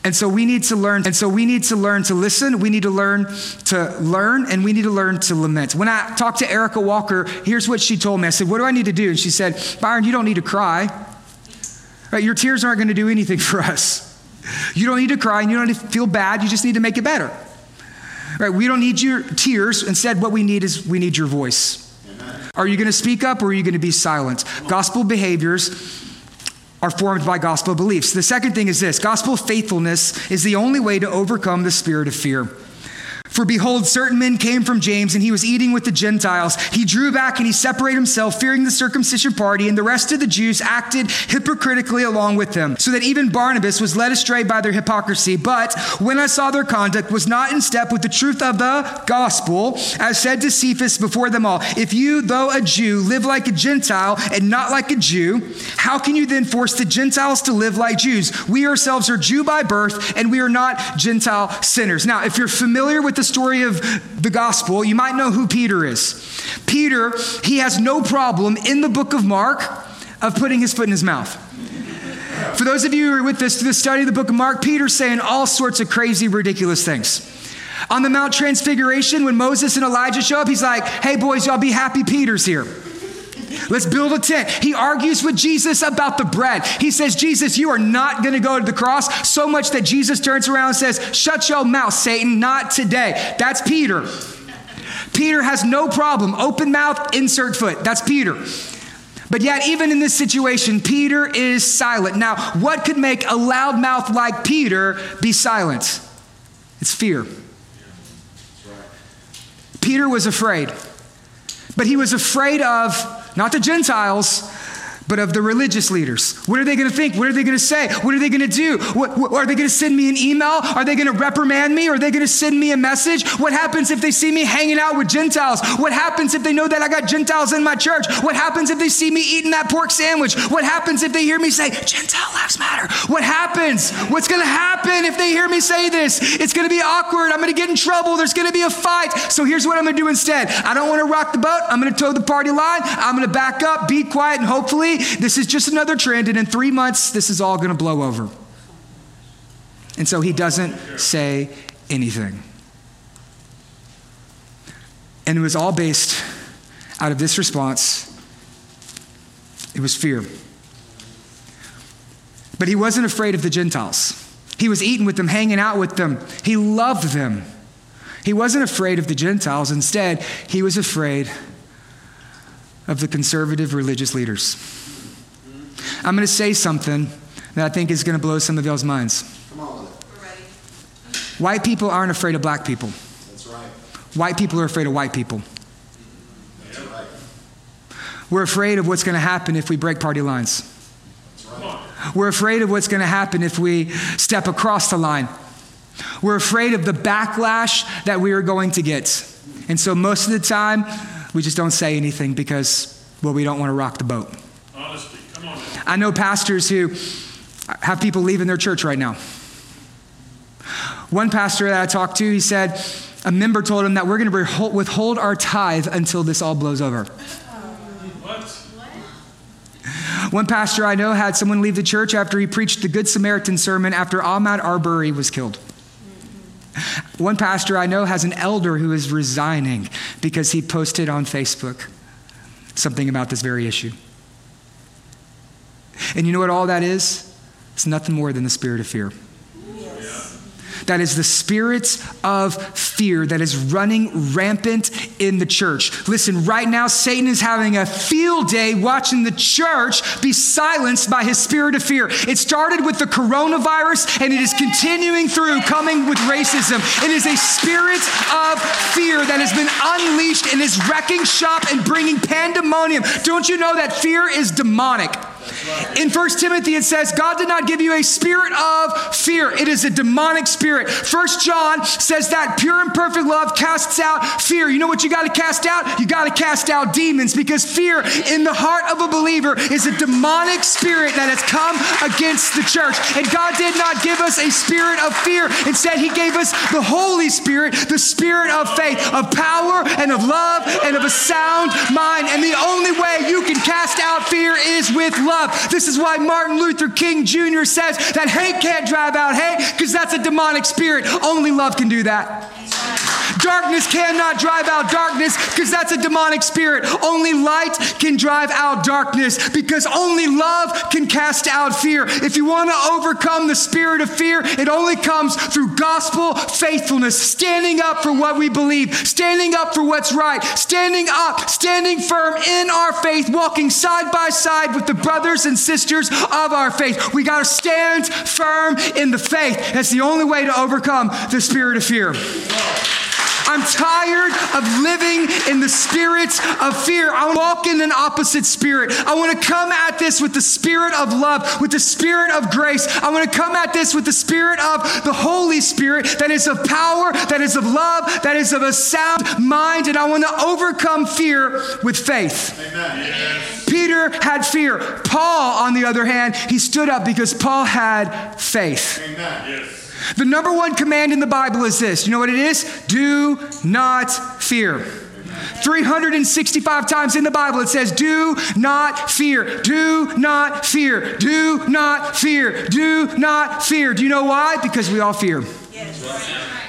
And so we need to learn. And so we need to learn to listen. We need to learn to learn, and we need to learn to lament. When I talked to Erica Walker, here's what she told me. I said, "What do I need to do?" And she said, "Byron, you don't need to cry. Right? Your tears aren't going to do anything for us. You don't need to cry, and you don't need to feel bad. You just need to make it better. Right? We don't need your tears. Instead, what we need is we need your voice." Are you going to speak up or are you going to be silent? Gospel behaviors are formed by gospel beliefs. The second thing is this gospel faithfulness is the only way to overcome the spirit of fear. For behold, certain men came from James, and he was eating with the Gentiles. He drew back and he separated himself, fearing the circumcision party, and the rest of the Jews acted hypocritically along with them, so that even Barnabas was led astray by their hypocrisy. But when I saw their conduct was not in step with the truth of the gospel, I said to Cephas before them all, If you, though a Jew, live like a Gentile and not like a Jew, how can you then force the Gentiles to live like Jews? We ourselves are Jew by birth, and we are not Gentile sinners. Now, if you're familiar with the story of the gospel, you might know who Peter is. Peter, he has no problem in the book of Mark of putting his foot in his mouth. For those of you who are with us to the study of the book of Mark, Peter's saying all sorts of crazy, ridiculous things. On the Mount Transfiguration, when Moses and Elijah show up, he's like, hey, boys, y'all be happy Peter's here. Let's build a tent. He argues with Jesus about the bread. He says, Jesus, you are not going to go to the cross. So much that Jesus turns around and says, Shut your mouth, Satan, not today. That's Peter. Peter has no problem. Open mouth, insert foot. That's Peter. But yet, even in this situation, Peter is silent. Now, what could make a loudmouth like Peter be silent? It's fear. Peter was afraid, but he was afraid of not the Gentiles, but of the religious leaders. What are they going to think? What are they going to say? What are they going to do? What, what, are they going to send me an email? Are they going to reprimand me? Are they going to send me a message? What happens if they see me hanging out with Gentiles? What happens if they know that I got Gentiles in my church? What happens if they see me eating that pork sandwich? What happens if they hear me say, Gentile lives matter? What happens? What's going to happen if they hear me say this? It's going to be awkward. I'm going to get in trouble. There's going to be a fight. So here's what I'm going to do instead I don't want to rock the boat. I'm going to toe the party line. I'm going to back up, be quiet, and hopefully this is just another trend, and in three months, this is all going to blow over. And so he doesn't say anything. And it was all based out of this response it was fear. But he wasn't afraid of the Gentiles. He was eating with them, hanging out with them. He loved them. He wasn't afraid of the Gentiles. Instead, he was afraid of the conservative religious leaders. I'm going to say something that I think is going to blow some of y'all's minds. Come on. With it. White people aren't afraid of black people. That's right. White people are afraid of white people. That's right. We're afraid of what's going to happen if we break party lines. That's right. We're afraid of what's going to happen if we step across the line. We're afraid of the backlash that we are going to get. And so most of the time, we just don't say anything because, well, we don't want to rock the boat. I know pastors who have people leaving their church right now. One pastor that I talked to, he said, a member told him that we're going to withhold our tithe until this all blows over. What? One pastor I know had someone leave the church after he preached the Good Samaritan sermon after Ahmaud Arbery was killed. One pastor I know has an elder who is resigning because he posted on Facebook something about this very issue. And you know what all that is? It's nothing more than the spirit of fear. That is the spirit of fear that is running rampant in the church. Listen, right now, Satan is having a field day watching the church be silenced by his spirit of fear. It started with the coronavirus and it is continuing through, coming with racism. It is a spirit of fear that has been unleashed and is wrecking shop and bringing pandemonium. Don't you know that fear is demonic? In 1 Timothy, it says, God did not give you a spirit of fear. It is a demonic spirit. 1 John says that pure and perfect love casts out fear. You know what you got to cast out? You got to cast out demons because fear in the heart of a believer is a demonic spirit that has come against the church. And God did not give us a spirit of fear. Instead, He gave us the Holy Spirit, the spirit of faith, of power and of love and of a sound mind. And the only way you can cast out fear is with love This is why Martin Luther King Jr. says that hate can't drive out hate because that's a demonic spirit. Only love can do that. Darkness cannot drive out darkness because that's a demonic spirit. Only light can drive out darkness because only love can cast out fear. If you want to overcome the spirit of fear, it only comes through gospel faithfulness, standing up for what we believe, standing up for what's right, standing up, standing firm in our faith, walking side by side with the brothers and sisters of our faith. We got to stand firm in the faith. That's the only way to overcome the spirit of fear. I'm tired of living in the spirit of fear. I want to walk in an opposite spirit. I want to come at this with the spirit of love, with the spirit of grace. I want to come at this with the spirit of the Holy Spirit that is of power, that is of love, that is of a sound mind. And I want to overcome fear with faith. Amen. Yes. Peter had fear. Paul, on the other hand, he stood up because Paul had faith. Amen. Yes. The number one command in the Bible is this you know what it is? Do not fear. 365 times in the Bible it says, Do not fear, do not fear, do not fear, do not fear. Do you know why? Because we all fear.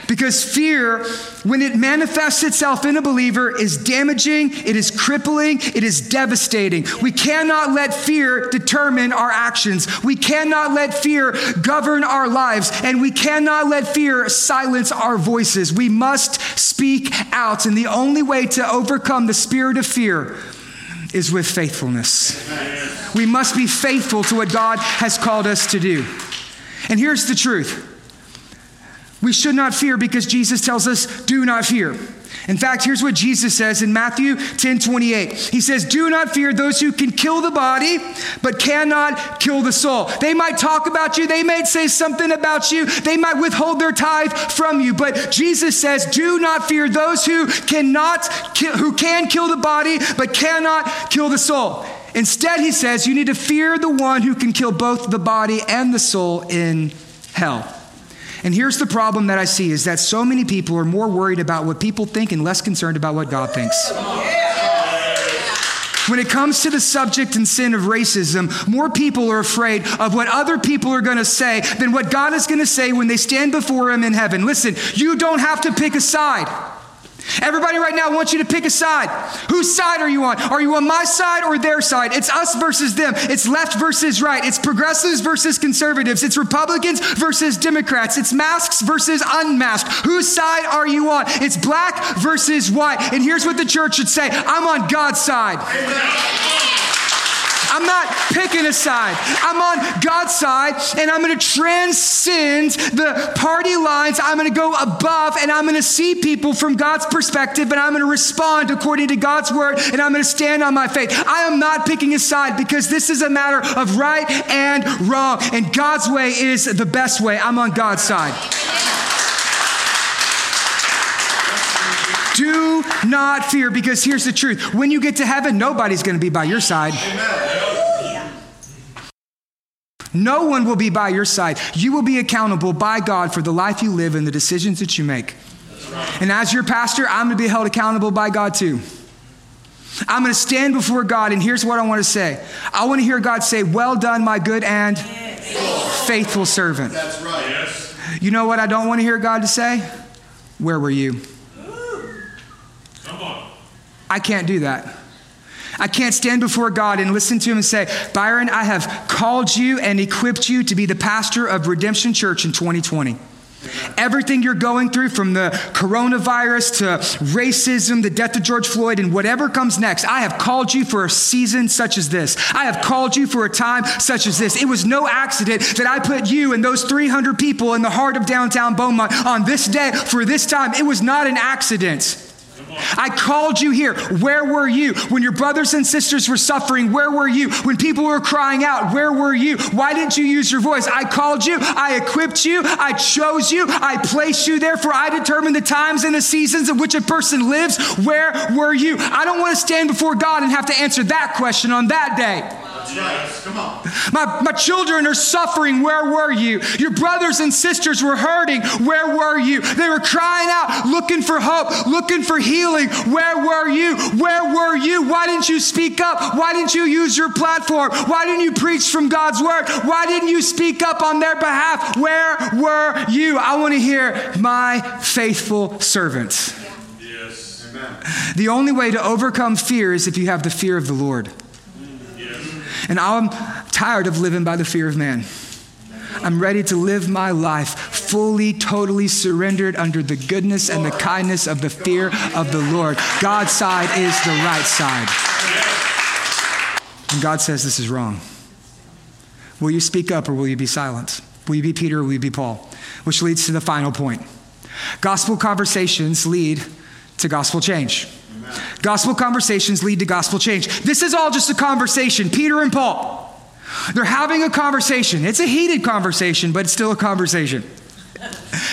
Because fear, when it manifests itself in a believer, is damaging, it is crippling, it is devastating. We cannot let fear determine our actions. We cannot let fear govern our lives, and we cannot let fear silence our voices. We must speak out, and the only way to overcome the spirit of fear is with faithfulness. We must be faithful to what God has called us to do. And here's the truth we should not fear because Jesus tells us, do not fear. In fact, here's what Jesus says in Matthew 10 28. He says, Do not fear those who can kill the body, but cannot kill the soul. They might talk about you, they might say something about you, they might withhold their tithe from you. But Jesus says, Do not fear those who cannot who can kill the body, but cannot kill the soul. Instead, he says, You need to fear the one who can kill both the body and the soul in hell. And here's the problem that I see is that so many people are more worried about what people think and less concerned about what God thinks. When it comes to the subject and sin of racism, more people are afraid of what other people are going to say than what God is going to say when they stand before Him in heaven. Listen, you don't have to pick a side. Everybody right now wants you to pick a side. Whose side are you on? Are you on my side or their side? It's us versus them. It's left versus right. It's progressives versus conservatives. It's Republicans versus Democrats. It's masks versus unmasked. Whose side are you on? It's black versus white. And here's what the church should say I'm on God's side. Amen. I'm not picking a side. I'm on God's side and I'm going to transcend the party lines. I'm going to go above and I'm going to see people from God's perspective and I'm going to respond according to God's word and I'm going to stand on my faith. I am not picking a side because this is a matter of right and wrong. And God's way is the best way. I'm on God's side. Do not fear because here's the truth. When you get to heaven, nobody's going to be by your side. Amen. No one will be by your side. You will be accountable by God for the life you live and the decisions that you make. Right. And as your pastor, I'm going to be held accountable by God too. I'm going to stand before God, and here's what I want to say I want to hear God say, Well done, my good and faithful servant. That's right. Yes. You know what I don't want to hear God to say? Where were you? Come on. I can't do that. I can't stand before God and listen to him and say, Byron, I have called you and equipped you to be the pastor of Redemption Church in 2020. Everything you're going through, from the coronavirus to racism, the death of George Floyd, and whatever comes next, I have called you for a season such as this. I have called you for a time such as this. It was no accident that I put you and those 300 people in the heart of downtown Beaumont on this day for this time. It was not an accident. I called you here. Where were you? When your brothers and sisters were suffering, where were you? When people were crying out, where were you? Why didn't you use your voice? I called you, I equipped you, I chose you, I placed you there, for I determine the times and the seasons in which a person lives. Where were you? I don't want to stand before God and have to answer that question on that day. Yes, come on. My, my children are suffering. Where were you? Your brothers and sisters were hurting. Where were you? They were crying out, looking for hope, looking for healing. Where were you? Where were you? Why didn't you speak up? Why didn't you use your platform? Why didn't you preach from God's word? Why didn't you speak up on their behalf? Where were you? I want to hear my faithful servant. Yes. Amen. The only way to overcome fear is if you have the fear of the Lord. And I'm tired of living by the fear of man. I'm ready to live my life fully, totally surrendered under the goodness and the kindness of the fear of the Lord. God's side is the right side. And God says this is wrong. Will you speak up or will you be silent? Will you be Peter or will you be Paul? Which leads to the final point. Gospel conversations lead to gospel change. Gospel conversations lead to gospel change. This is all just a conversation. Peter and Paul, they're having a conversation. It's a heated conversation, but it's still a conversation.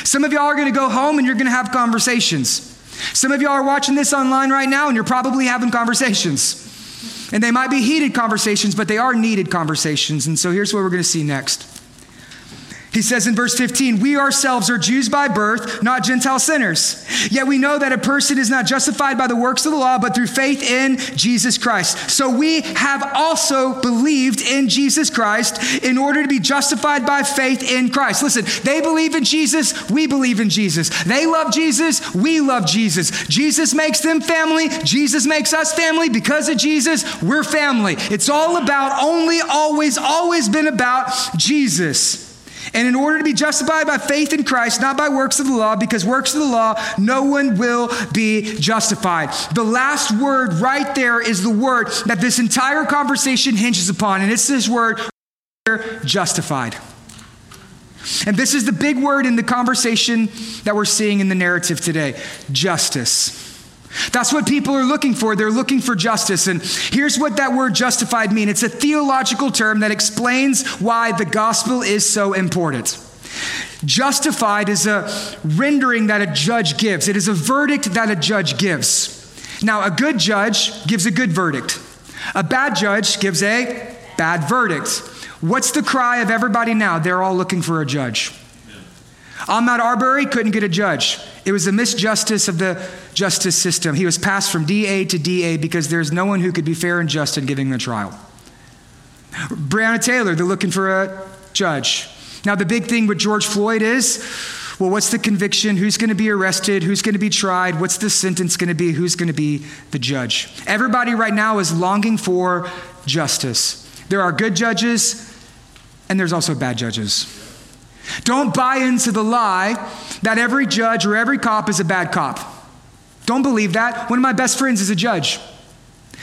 Some of y'all are going to go home and you're going to have conversations. Some of y'all are watching this online right now and you're probably having conversations. And they might be heated conversations, but they are needed conversations. And so here's what we're going to see next. He says in verse 15, We ourselves are Jews by birth, not Gentile sinners. Yet we know that a person is not justified by the works of the law, but through faith in Jesus Christ. So we have also believed in Jesus Christ in order to be justified by faith in Christ. Listen, they believe in Jesus, we believe in Jesus. They love Jesus, we love Jesus. Jesus makes them family, Jesus makes us family. Because of Jesus, we're family. It's all about, only, always, always been about Jesus. And in order to be justified by faith in Christ, not by works of the law, because works of the law, no one will be justified. The last word right there is the word that this entire conversation hinges upon, and it's this word justified. And this is the big word in the conversation that we're seeing in the narrative today justice. That's what people are looking for. They're looking for justice. And here's what that word justified means it's a theological term that explains why the gospel is so important. Justified is a rendering that a judge gives, it is a verdict that a judge gives. Now, a good judge gives a good verdict, a bad judge gives a bad verdict. What's the cry of everybody now? They're all looking for a judge. Ahmaud Arbery couldn't get a judge. It was a misjustice of the justice system. He was passed from DA to DA because there's no one who could be fair and just in giving the trial. Breonna Taylor, they're looking for a judge. Now, the big thing with George Floyd is well, what's the conviction? Who's going to be arrested? Who's going to be tried? What's the sentence going to be? Who's going to be the judge? Everybody right now is longing for justice. There are good judges, and there's also bad judges. Don't buy into the lie that every judge or every cop is a bad cop. Don't believe that. One of my best friends is a judge,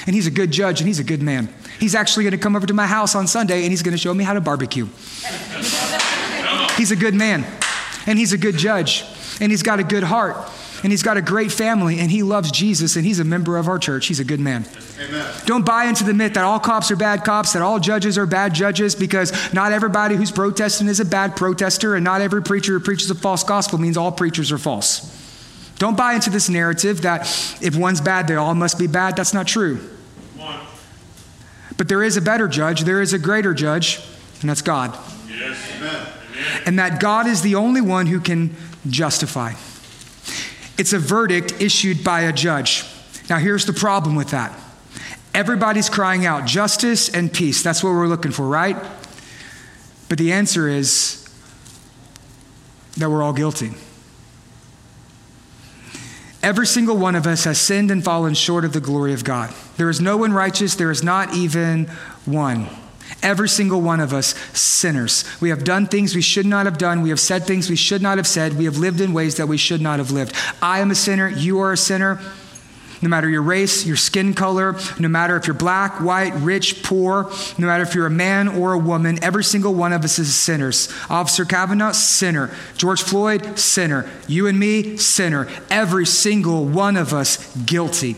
and he's a good judge and he's a good man. He's actually going to come over to my house on Sunday and he's going to show me how to barbecue. he's a good man, and he's a good judge, and he's got a good heart and he's got a great family and he loves Jesus and he's a member of our church. He's a good man. Amen. Don't buy into the myth that all cops are bad cops, that all judges are bad judges, because not everybody who's protesting is a bad protester, and not every preacher who preaches a false gospel means all preachers are false. Don't buy into this narrative that if one's bad, they all must be bad. That's not true. But there is a better judge, there is a greater judge, and that's God. Yes. Amen. and that God is the only one who can justify. It's a verdict issued by a judge. Now, here's the problem with that everybody's crying out justice and peace. That's what we're looking for, right? But the answer is that we're all guilty. Every single one of us has sinned and fallen short of the glory of God. There is no one righteous, there is not even one. Every single one of us sinners. We have done things we should not have done. We have said things we should not have said. We have lived in ways that we should not have lived. I am a sinner. You are a sinner. No matter your race, your skin color, no matter if you're black, white, rich, poor, no matter if you're a man or a woman, every single one of us is sinners. Officer Kavanaugh, sinner. George Floyd, sinner. You and me, sinner. Every single one of us guilty.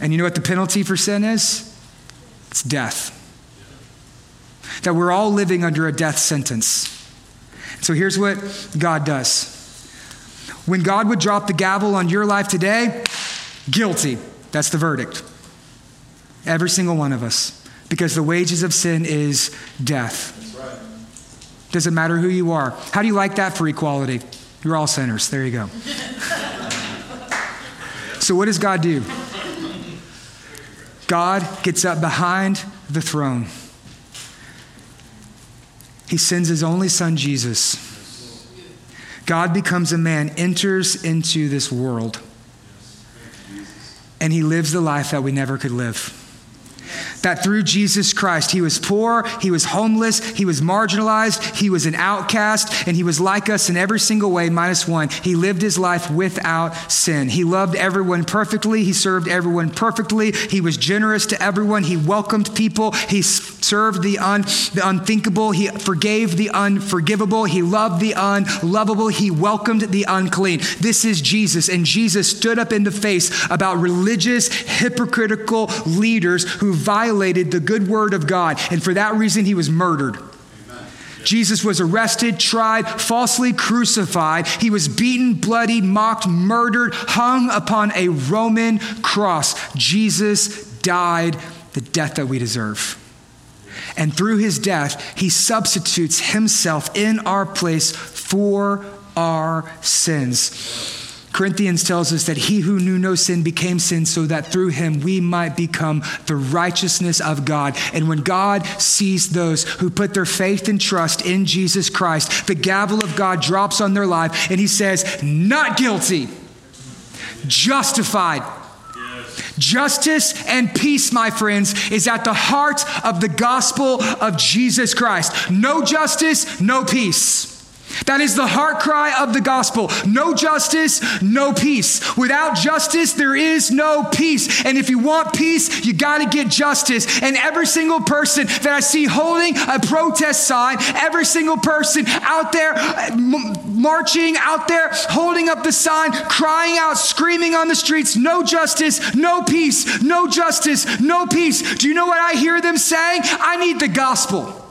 And you know what the penalty for sin is? It's death. That we're all living under a death sentence. So here's what God does. When God would drop the gavel on your life today, guilty. That's the verdict. Every single one of us. Because the wages of sin is death. Doesn't matter who you are. How do you like that for equality? You're all sinners. There you go. so, what does God do? God gets up behind the throne. He sends his only son, Jesus. God becomes a man, enters into this world, and he lives the life that we never could live that through Jesus Christ, he was poor, he was homeless, he was marginalized, he was an outcast, and he was like us in every single way, minus one. He lived his life without sin. He loved everyone perfectly, he served everyone perfectly, he was generous to everyone, he welcomed people, he served the, un, the unthinkable, he forgave the unforgivable, he loved the unlovable, he welcomed the unclean. This is Jesus, and Jesus stood up in the face about religious, hypocritical leaders who violated the good word of God, and for that reason, he was murdered. Jesus was arrested, tried, falsely crucified. He was beaten, bloodied, mocked, murdered, hung upon a Roman cross. Jesus died the death that we deserve. And through his death, he substitutes himself in our place for our sins. Corinthians tells us that he who knew no sin became sin so that through him we might become the righteousness of God. And when God sees those who put their faith and trust in Jesus Christ, the gavel of God drops on their life and he says, Not guilty, justified. Justice and peace, my friends, is at the heart of the gospel of Jesus Christ. No justice, no peace. That is the heart cry of the gospel. No justice, no peace. Without justice, there is no peace. And if you want peace, you got to get justice. And every single person that I see holding a protest sign, every single person out there uh, m- marching, out there holding up the sign, crying out, screaming on the streets, no justice, no peace, no justice, no peace. Do you know what I hear them saying? I need the gospel.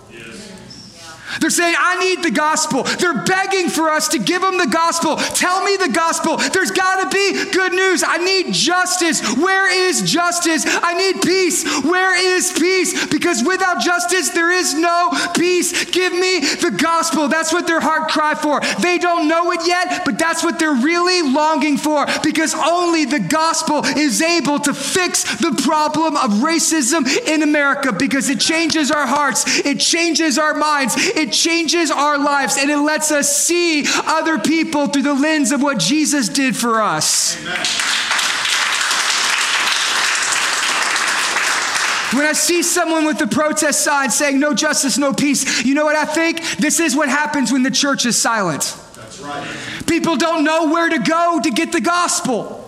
They're saying, I need the gospel. They're begging for us to give them the gospel. Tell me the gospel. There's got to be good news. I need justice. Where is justice? I need peace. Where is peace? Because without justice, there is no peace. Give me the gospel. That's what their heart cry for. They don't know it yet, but that's what they're really longing for because only the gospel is able to fix the problem of racism in America because it changes our hearts, it changes our minds, it changes our lives and it lets us see other people through the lens of what Jesus did for us. Amen. When I see someone with the protest sign saying no justice, no peace, you know what I think? This is what happens when the church is silent. That's right. People don't know where to go to get the gospel.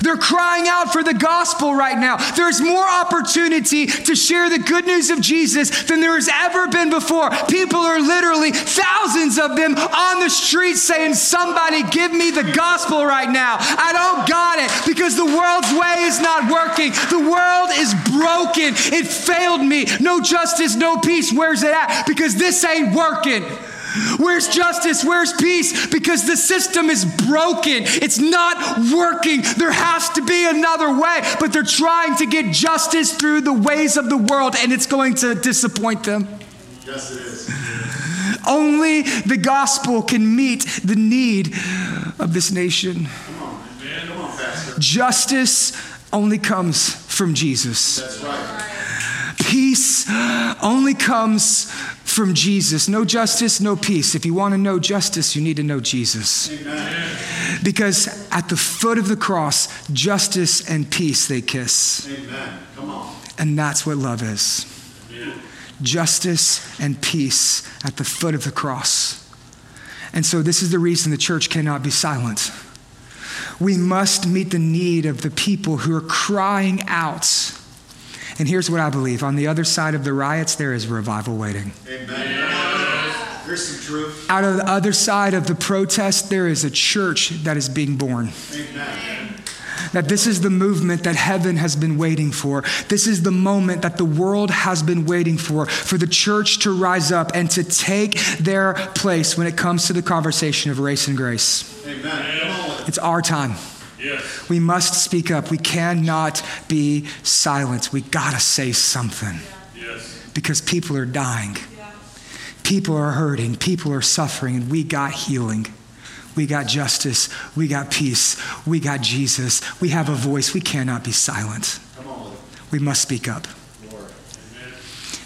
They're crying out for the gospel right now. There's more opportunity to share the good news of Jesus than there has ever been before. People are literally, thousands of them on the streets saying, Somebody give me the gospel right now. I don't got it because the world's way is not working. The world is broken. It failed me. No justice, no peace. Where's it at? Because this ain't working. Where's justice? Where's peace? Because the system is broken. It's not working. There has to be another way. But they're trying to get justice through the ways of the world, and it's going to disappoint them. Yes, it is. Only the gospel can meet the need of this nation. Come on. Come on, Pastor. Justice only comes from Jesus. That's right. Peace only comes from Jesus. No justice, no peace. If you want to know justice, you need to know Jesus. Amen. Because at the foot of the cross, justice and peace they kiss. Amen. Come on. And that's what love is. Justice and peace at the foot of the cross. And so, this is the reason the church cannot be silent. We must meet the need of the people who are crying out. And here's what I believe on the other side of the riots, there is revival waiting. Amen. Some truth. Out of the other side of the protest, there is a church that is being born. Amen. That this is the movement that heaven has been waiting for. This is the moment that the world has been waiting for, for the church to rise up and to take their place when it comes to the conversation of race and grace. Amen. It's our time. Yes. We must speak up. We cannot be silent. We gotta say something Yes. because people are dying. People are hurting. People are suffering, and we got healing. We got justice. We got peace. We got Jesus. We have a voice. We cannot be silent. Come on. We must speak up.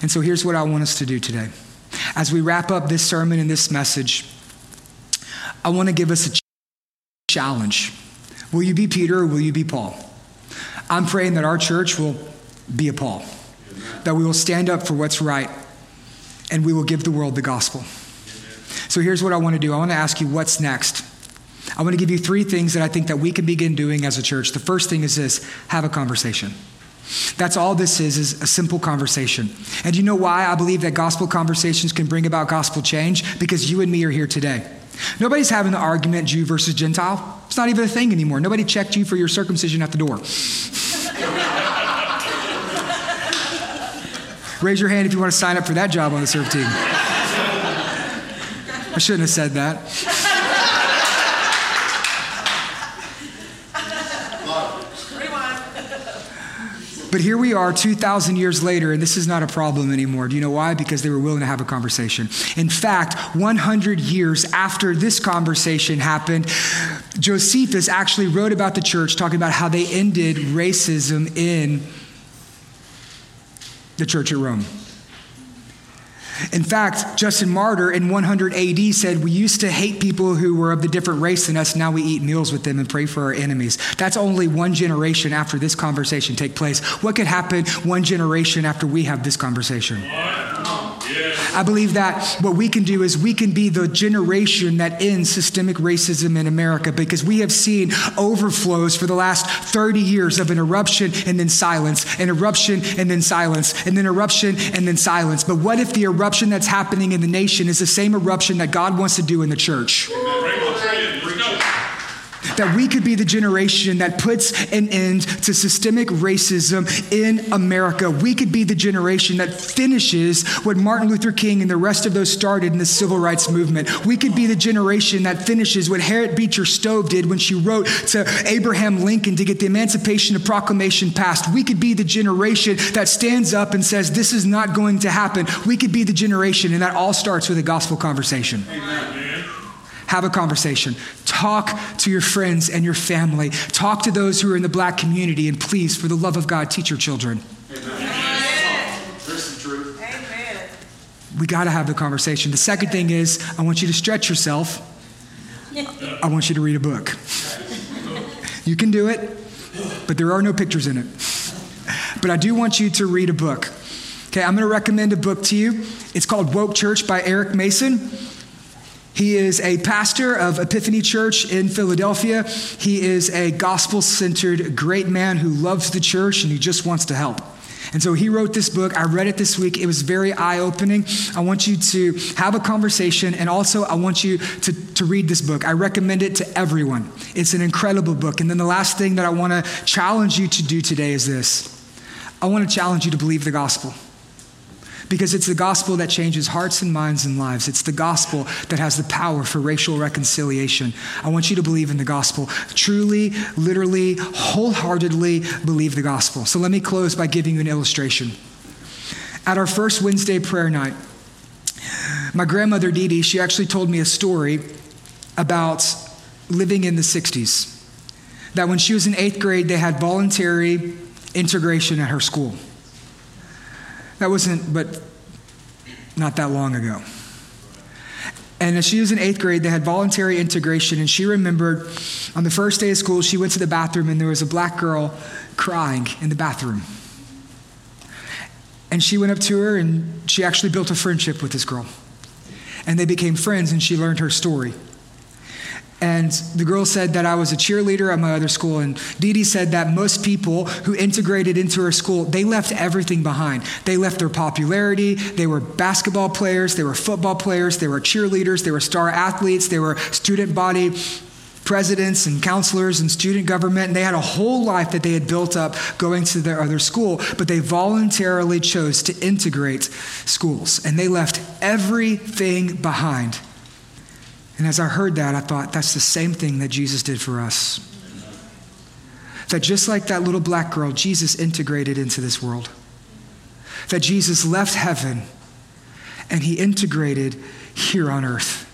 And so here's what I want us to do today. As we wrap up this sermon and this message, I want to give us a challenge. Will you be Peter or will you be Paul? I'm praying that our church will be a Paul, that we will stand up for what's right, and we will give the world the gospel. So here's what I want to do. I want to ask you what's next. I want to give you three things that I think that we can begin doing as a church. The first thing is this, have a conversation. That's all this is, is a simple conversation. And you know why I believe that gospel conversations can bring about gospel change? Because you and me are here today. Nobody's having the argument Jew versus Gentile. It's not even a thing anymore. Nobody checked you for your circumcision at the door. Raise your hand if you want to sign up for that job on the serve team. I shouldn't have said that. But here we are 2,000 years later, and this is not a problem anymore. Do you know why? Because they were willing to have a conversation. In fact, 100 years after this conversation happened, Josephus actually wrote about the church, talking about how they ended racism in the church at Rome. In fact, Justin Martyr in 100 AD said, We used to hate people who were of the different race than us. Now we eat meals with them and pray for our enemies. That's only one generation after this conversation take place. What could happen one generation after we have this conversation? I believe that what we can do is we can be the generation that ends systemic racism in America because we have seen overflows for the last 30 years of an eruption and then silence, an eruption and then silence, and then eruption and then silence. But what if the eruption that's happening in the nation is the same eruption that God wants to do in the church? Bring it. Let's go. That we could be the generation that puts an end to systemic racism in America. We could be the generation that finishes what Martin Luther King and the rest of those started in the civil rights movement. We could be the generation that finishes what Harriet Beecher Stowe did when she wrote to Abraham Lincoln to get the Emancipation Proclamation passed. We could be the generation that stands up and says, This is not going to happen. We could be the generation, and that all starts with a gospel conversation. Have a conversation. Talk to your friends and your family. Talk to those who are in the black community. And please, for the love of God, teach your children. Some truth. Amen. We got to have the conversation. The second thing is, I want you to stretch yourself. I want you to read a book. You can do it, but there are no pictures in it. But I do want you to read a book. Okay, I'm going to recommend a book to you. It's called Woke Church by Eric Mason. He is a pastor of Epiphany Church in Philadelphia. He is a gospel centered great man who loves the church and he just wants to help. And so he wrote this book. I read it this week. It was very eye opening. I want you to have a conversation and also I want you to, to read this book. I recommend it to everyone. It's an incredible book. And then the last thing that I want to challenge you to do today is this I want to challenge you to believe the gospel because it's the gospel that changes hearts and minds and lives. It's the gospel that has the power for racial reconciliation. I want you to believe in the gospel. Truly, literally, wholeheartedly believe the gospel. So let me close by giving you an illustration. At our first Wednesday prayer night, My grandmother Dee Dee, she actually told me a story about living in the 60s. That when she was in eighth grade, they had voluntary integration at her school. That wasn't, but not that long ago. And as she was in eighth grade, they had voluntary integration, and she remembered on the first day of school, she went to the bathroom, and there was a black girl crying in the bathroom. And she went up to her, and she actually built a friendship with this girl. And they became friends, and she learned her story. And the girl said that I was a cheerleader at my other school. And Dee Dee said that most people who integrated into her school, they left everything behind. They left their popularity. They were basketball players. They were football players. They were cheerleaders. They were star athletes. They were student body presidents and counselors and student government. And they had a whole life that they had built up going to their other school. But they voluntarily chose to integrate schools. And they left everything behind. And as I heard that, I thought that's the same thing that Jesus did for us. That just like that little black girl, Jesus integrated into this world. That Jesus left heaven and he integrated here on earth.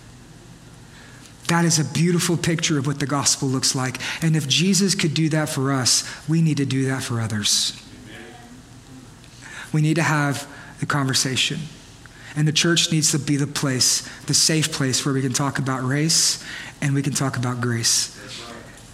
That is a beautiful picture of what the gospel looks like. And if Jesus could do that for us, we need to do that for others. We need to have the conversation. And the church needs to be the place, the safe place where we can talk about race and we can talk about grace.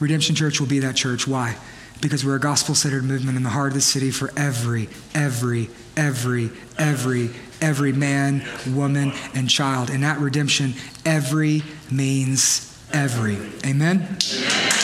Redemption Church will be that church. Why? Because we're a gospel centered movement in the heart of the city for every, every, every, every, every man, woman, and child. And at redemption, every means every. Amen? Amen.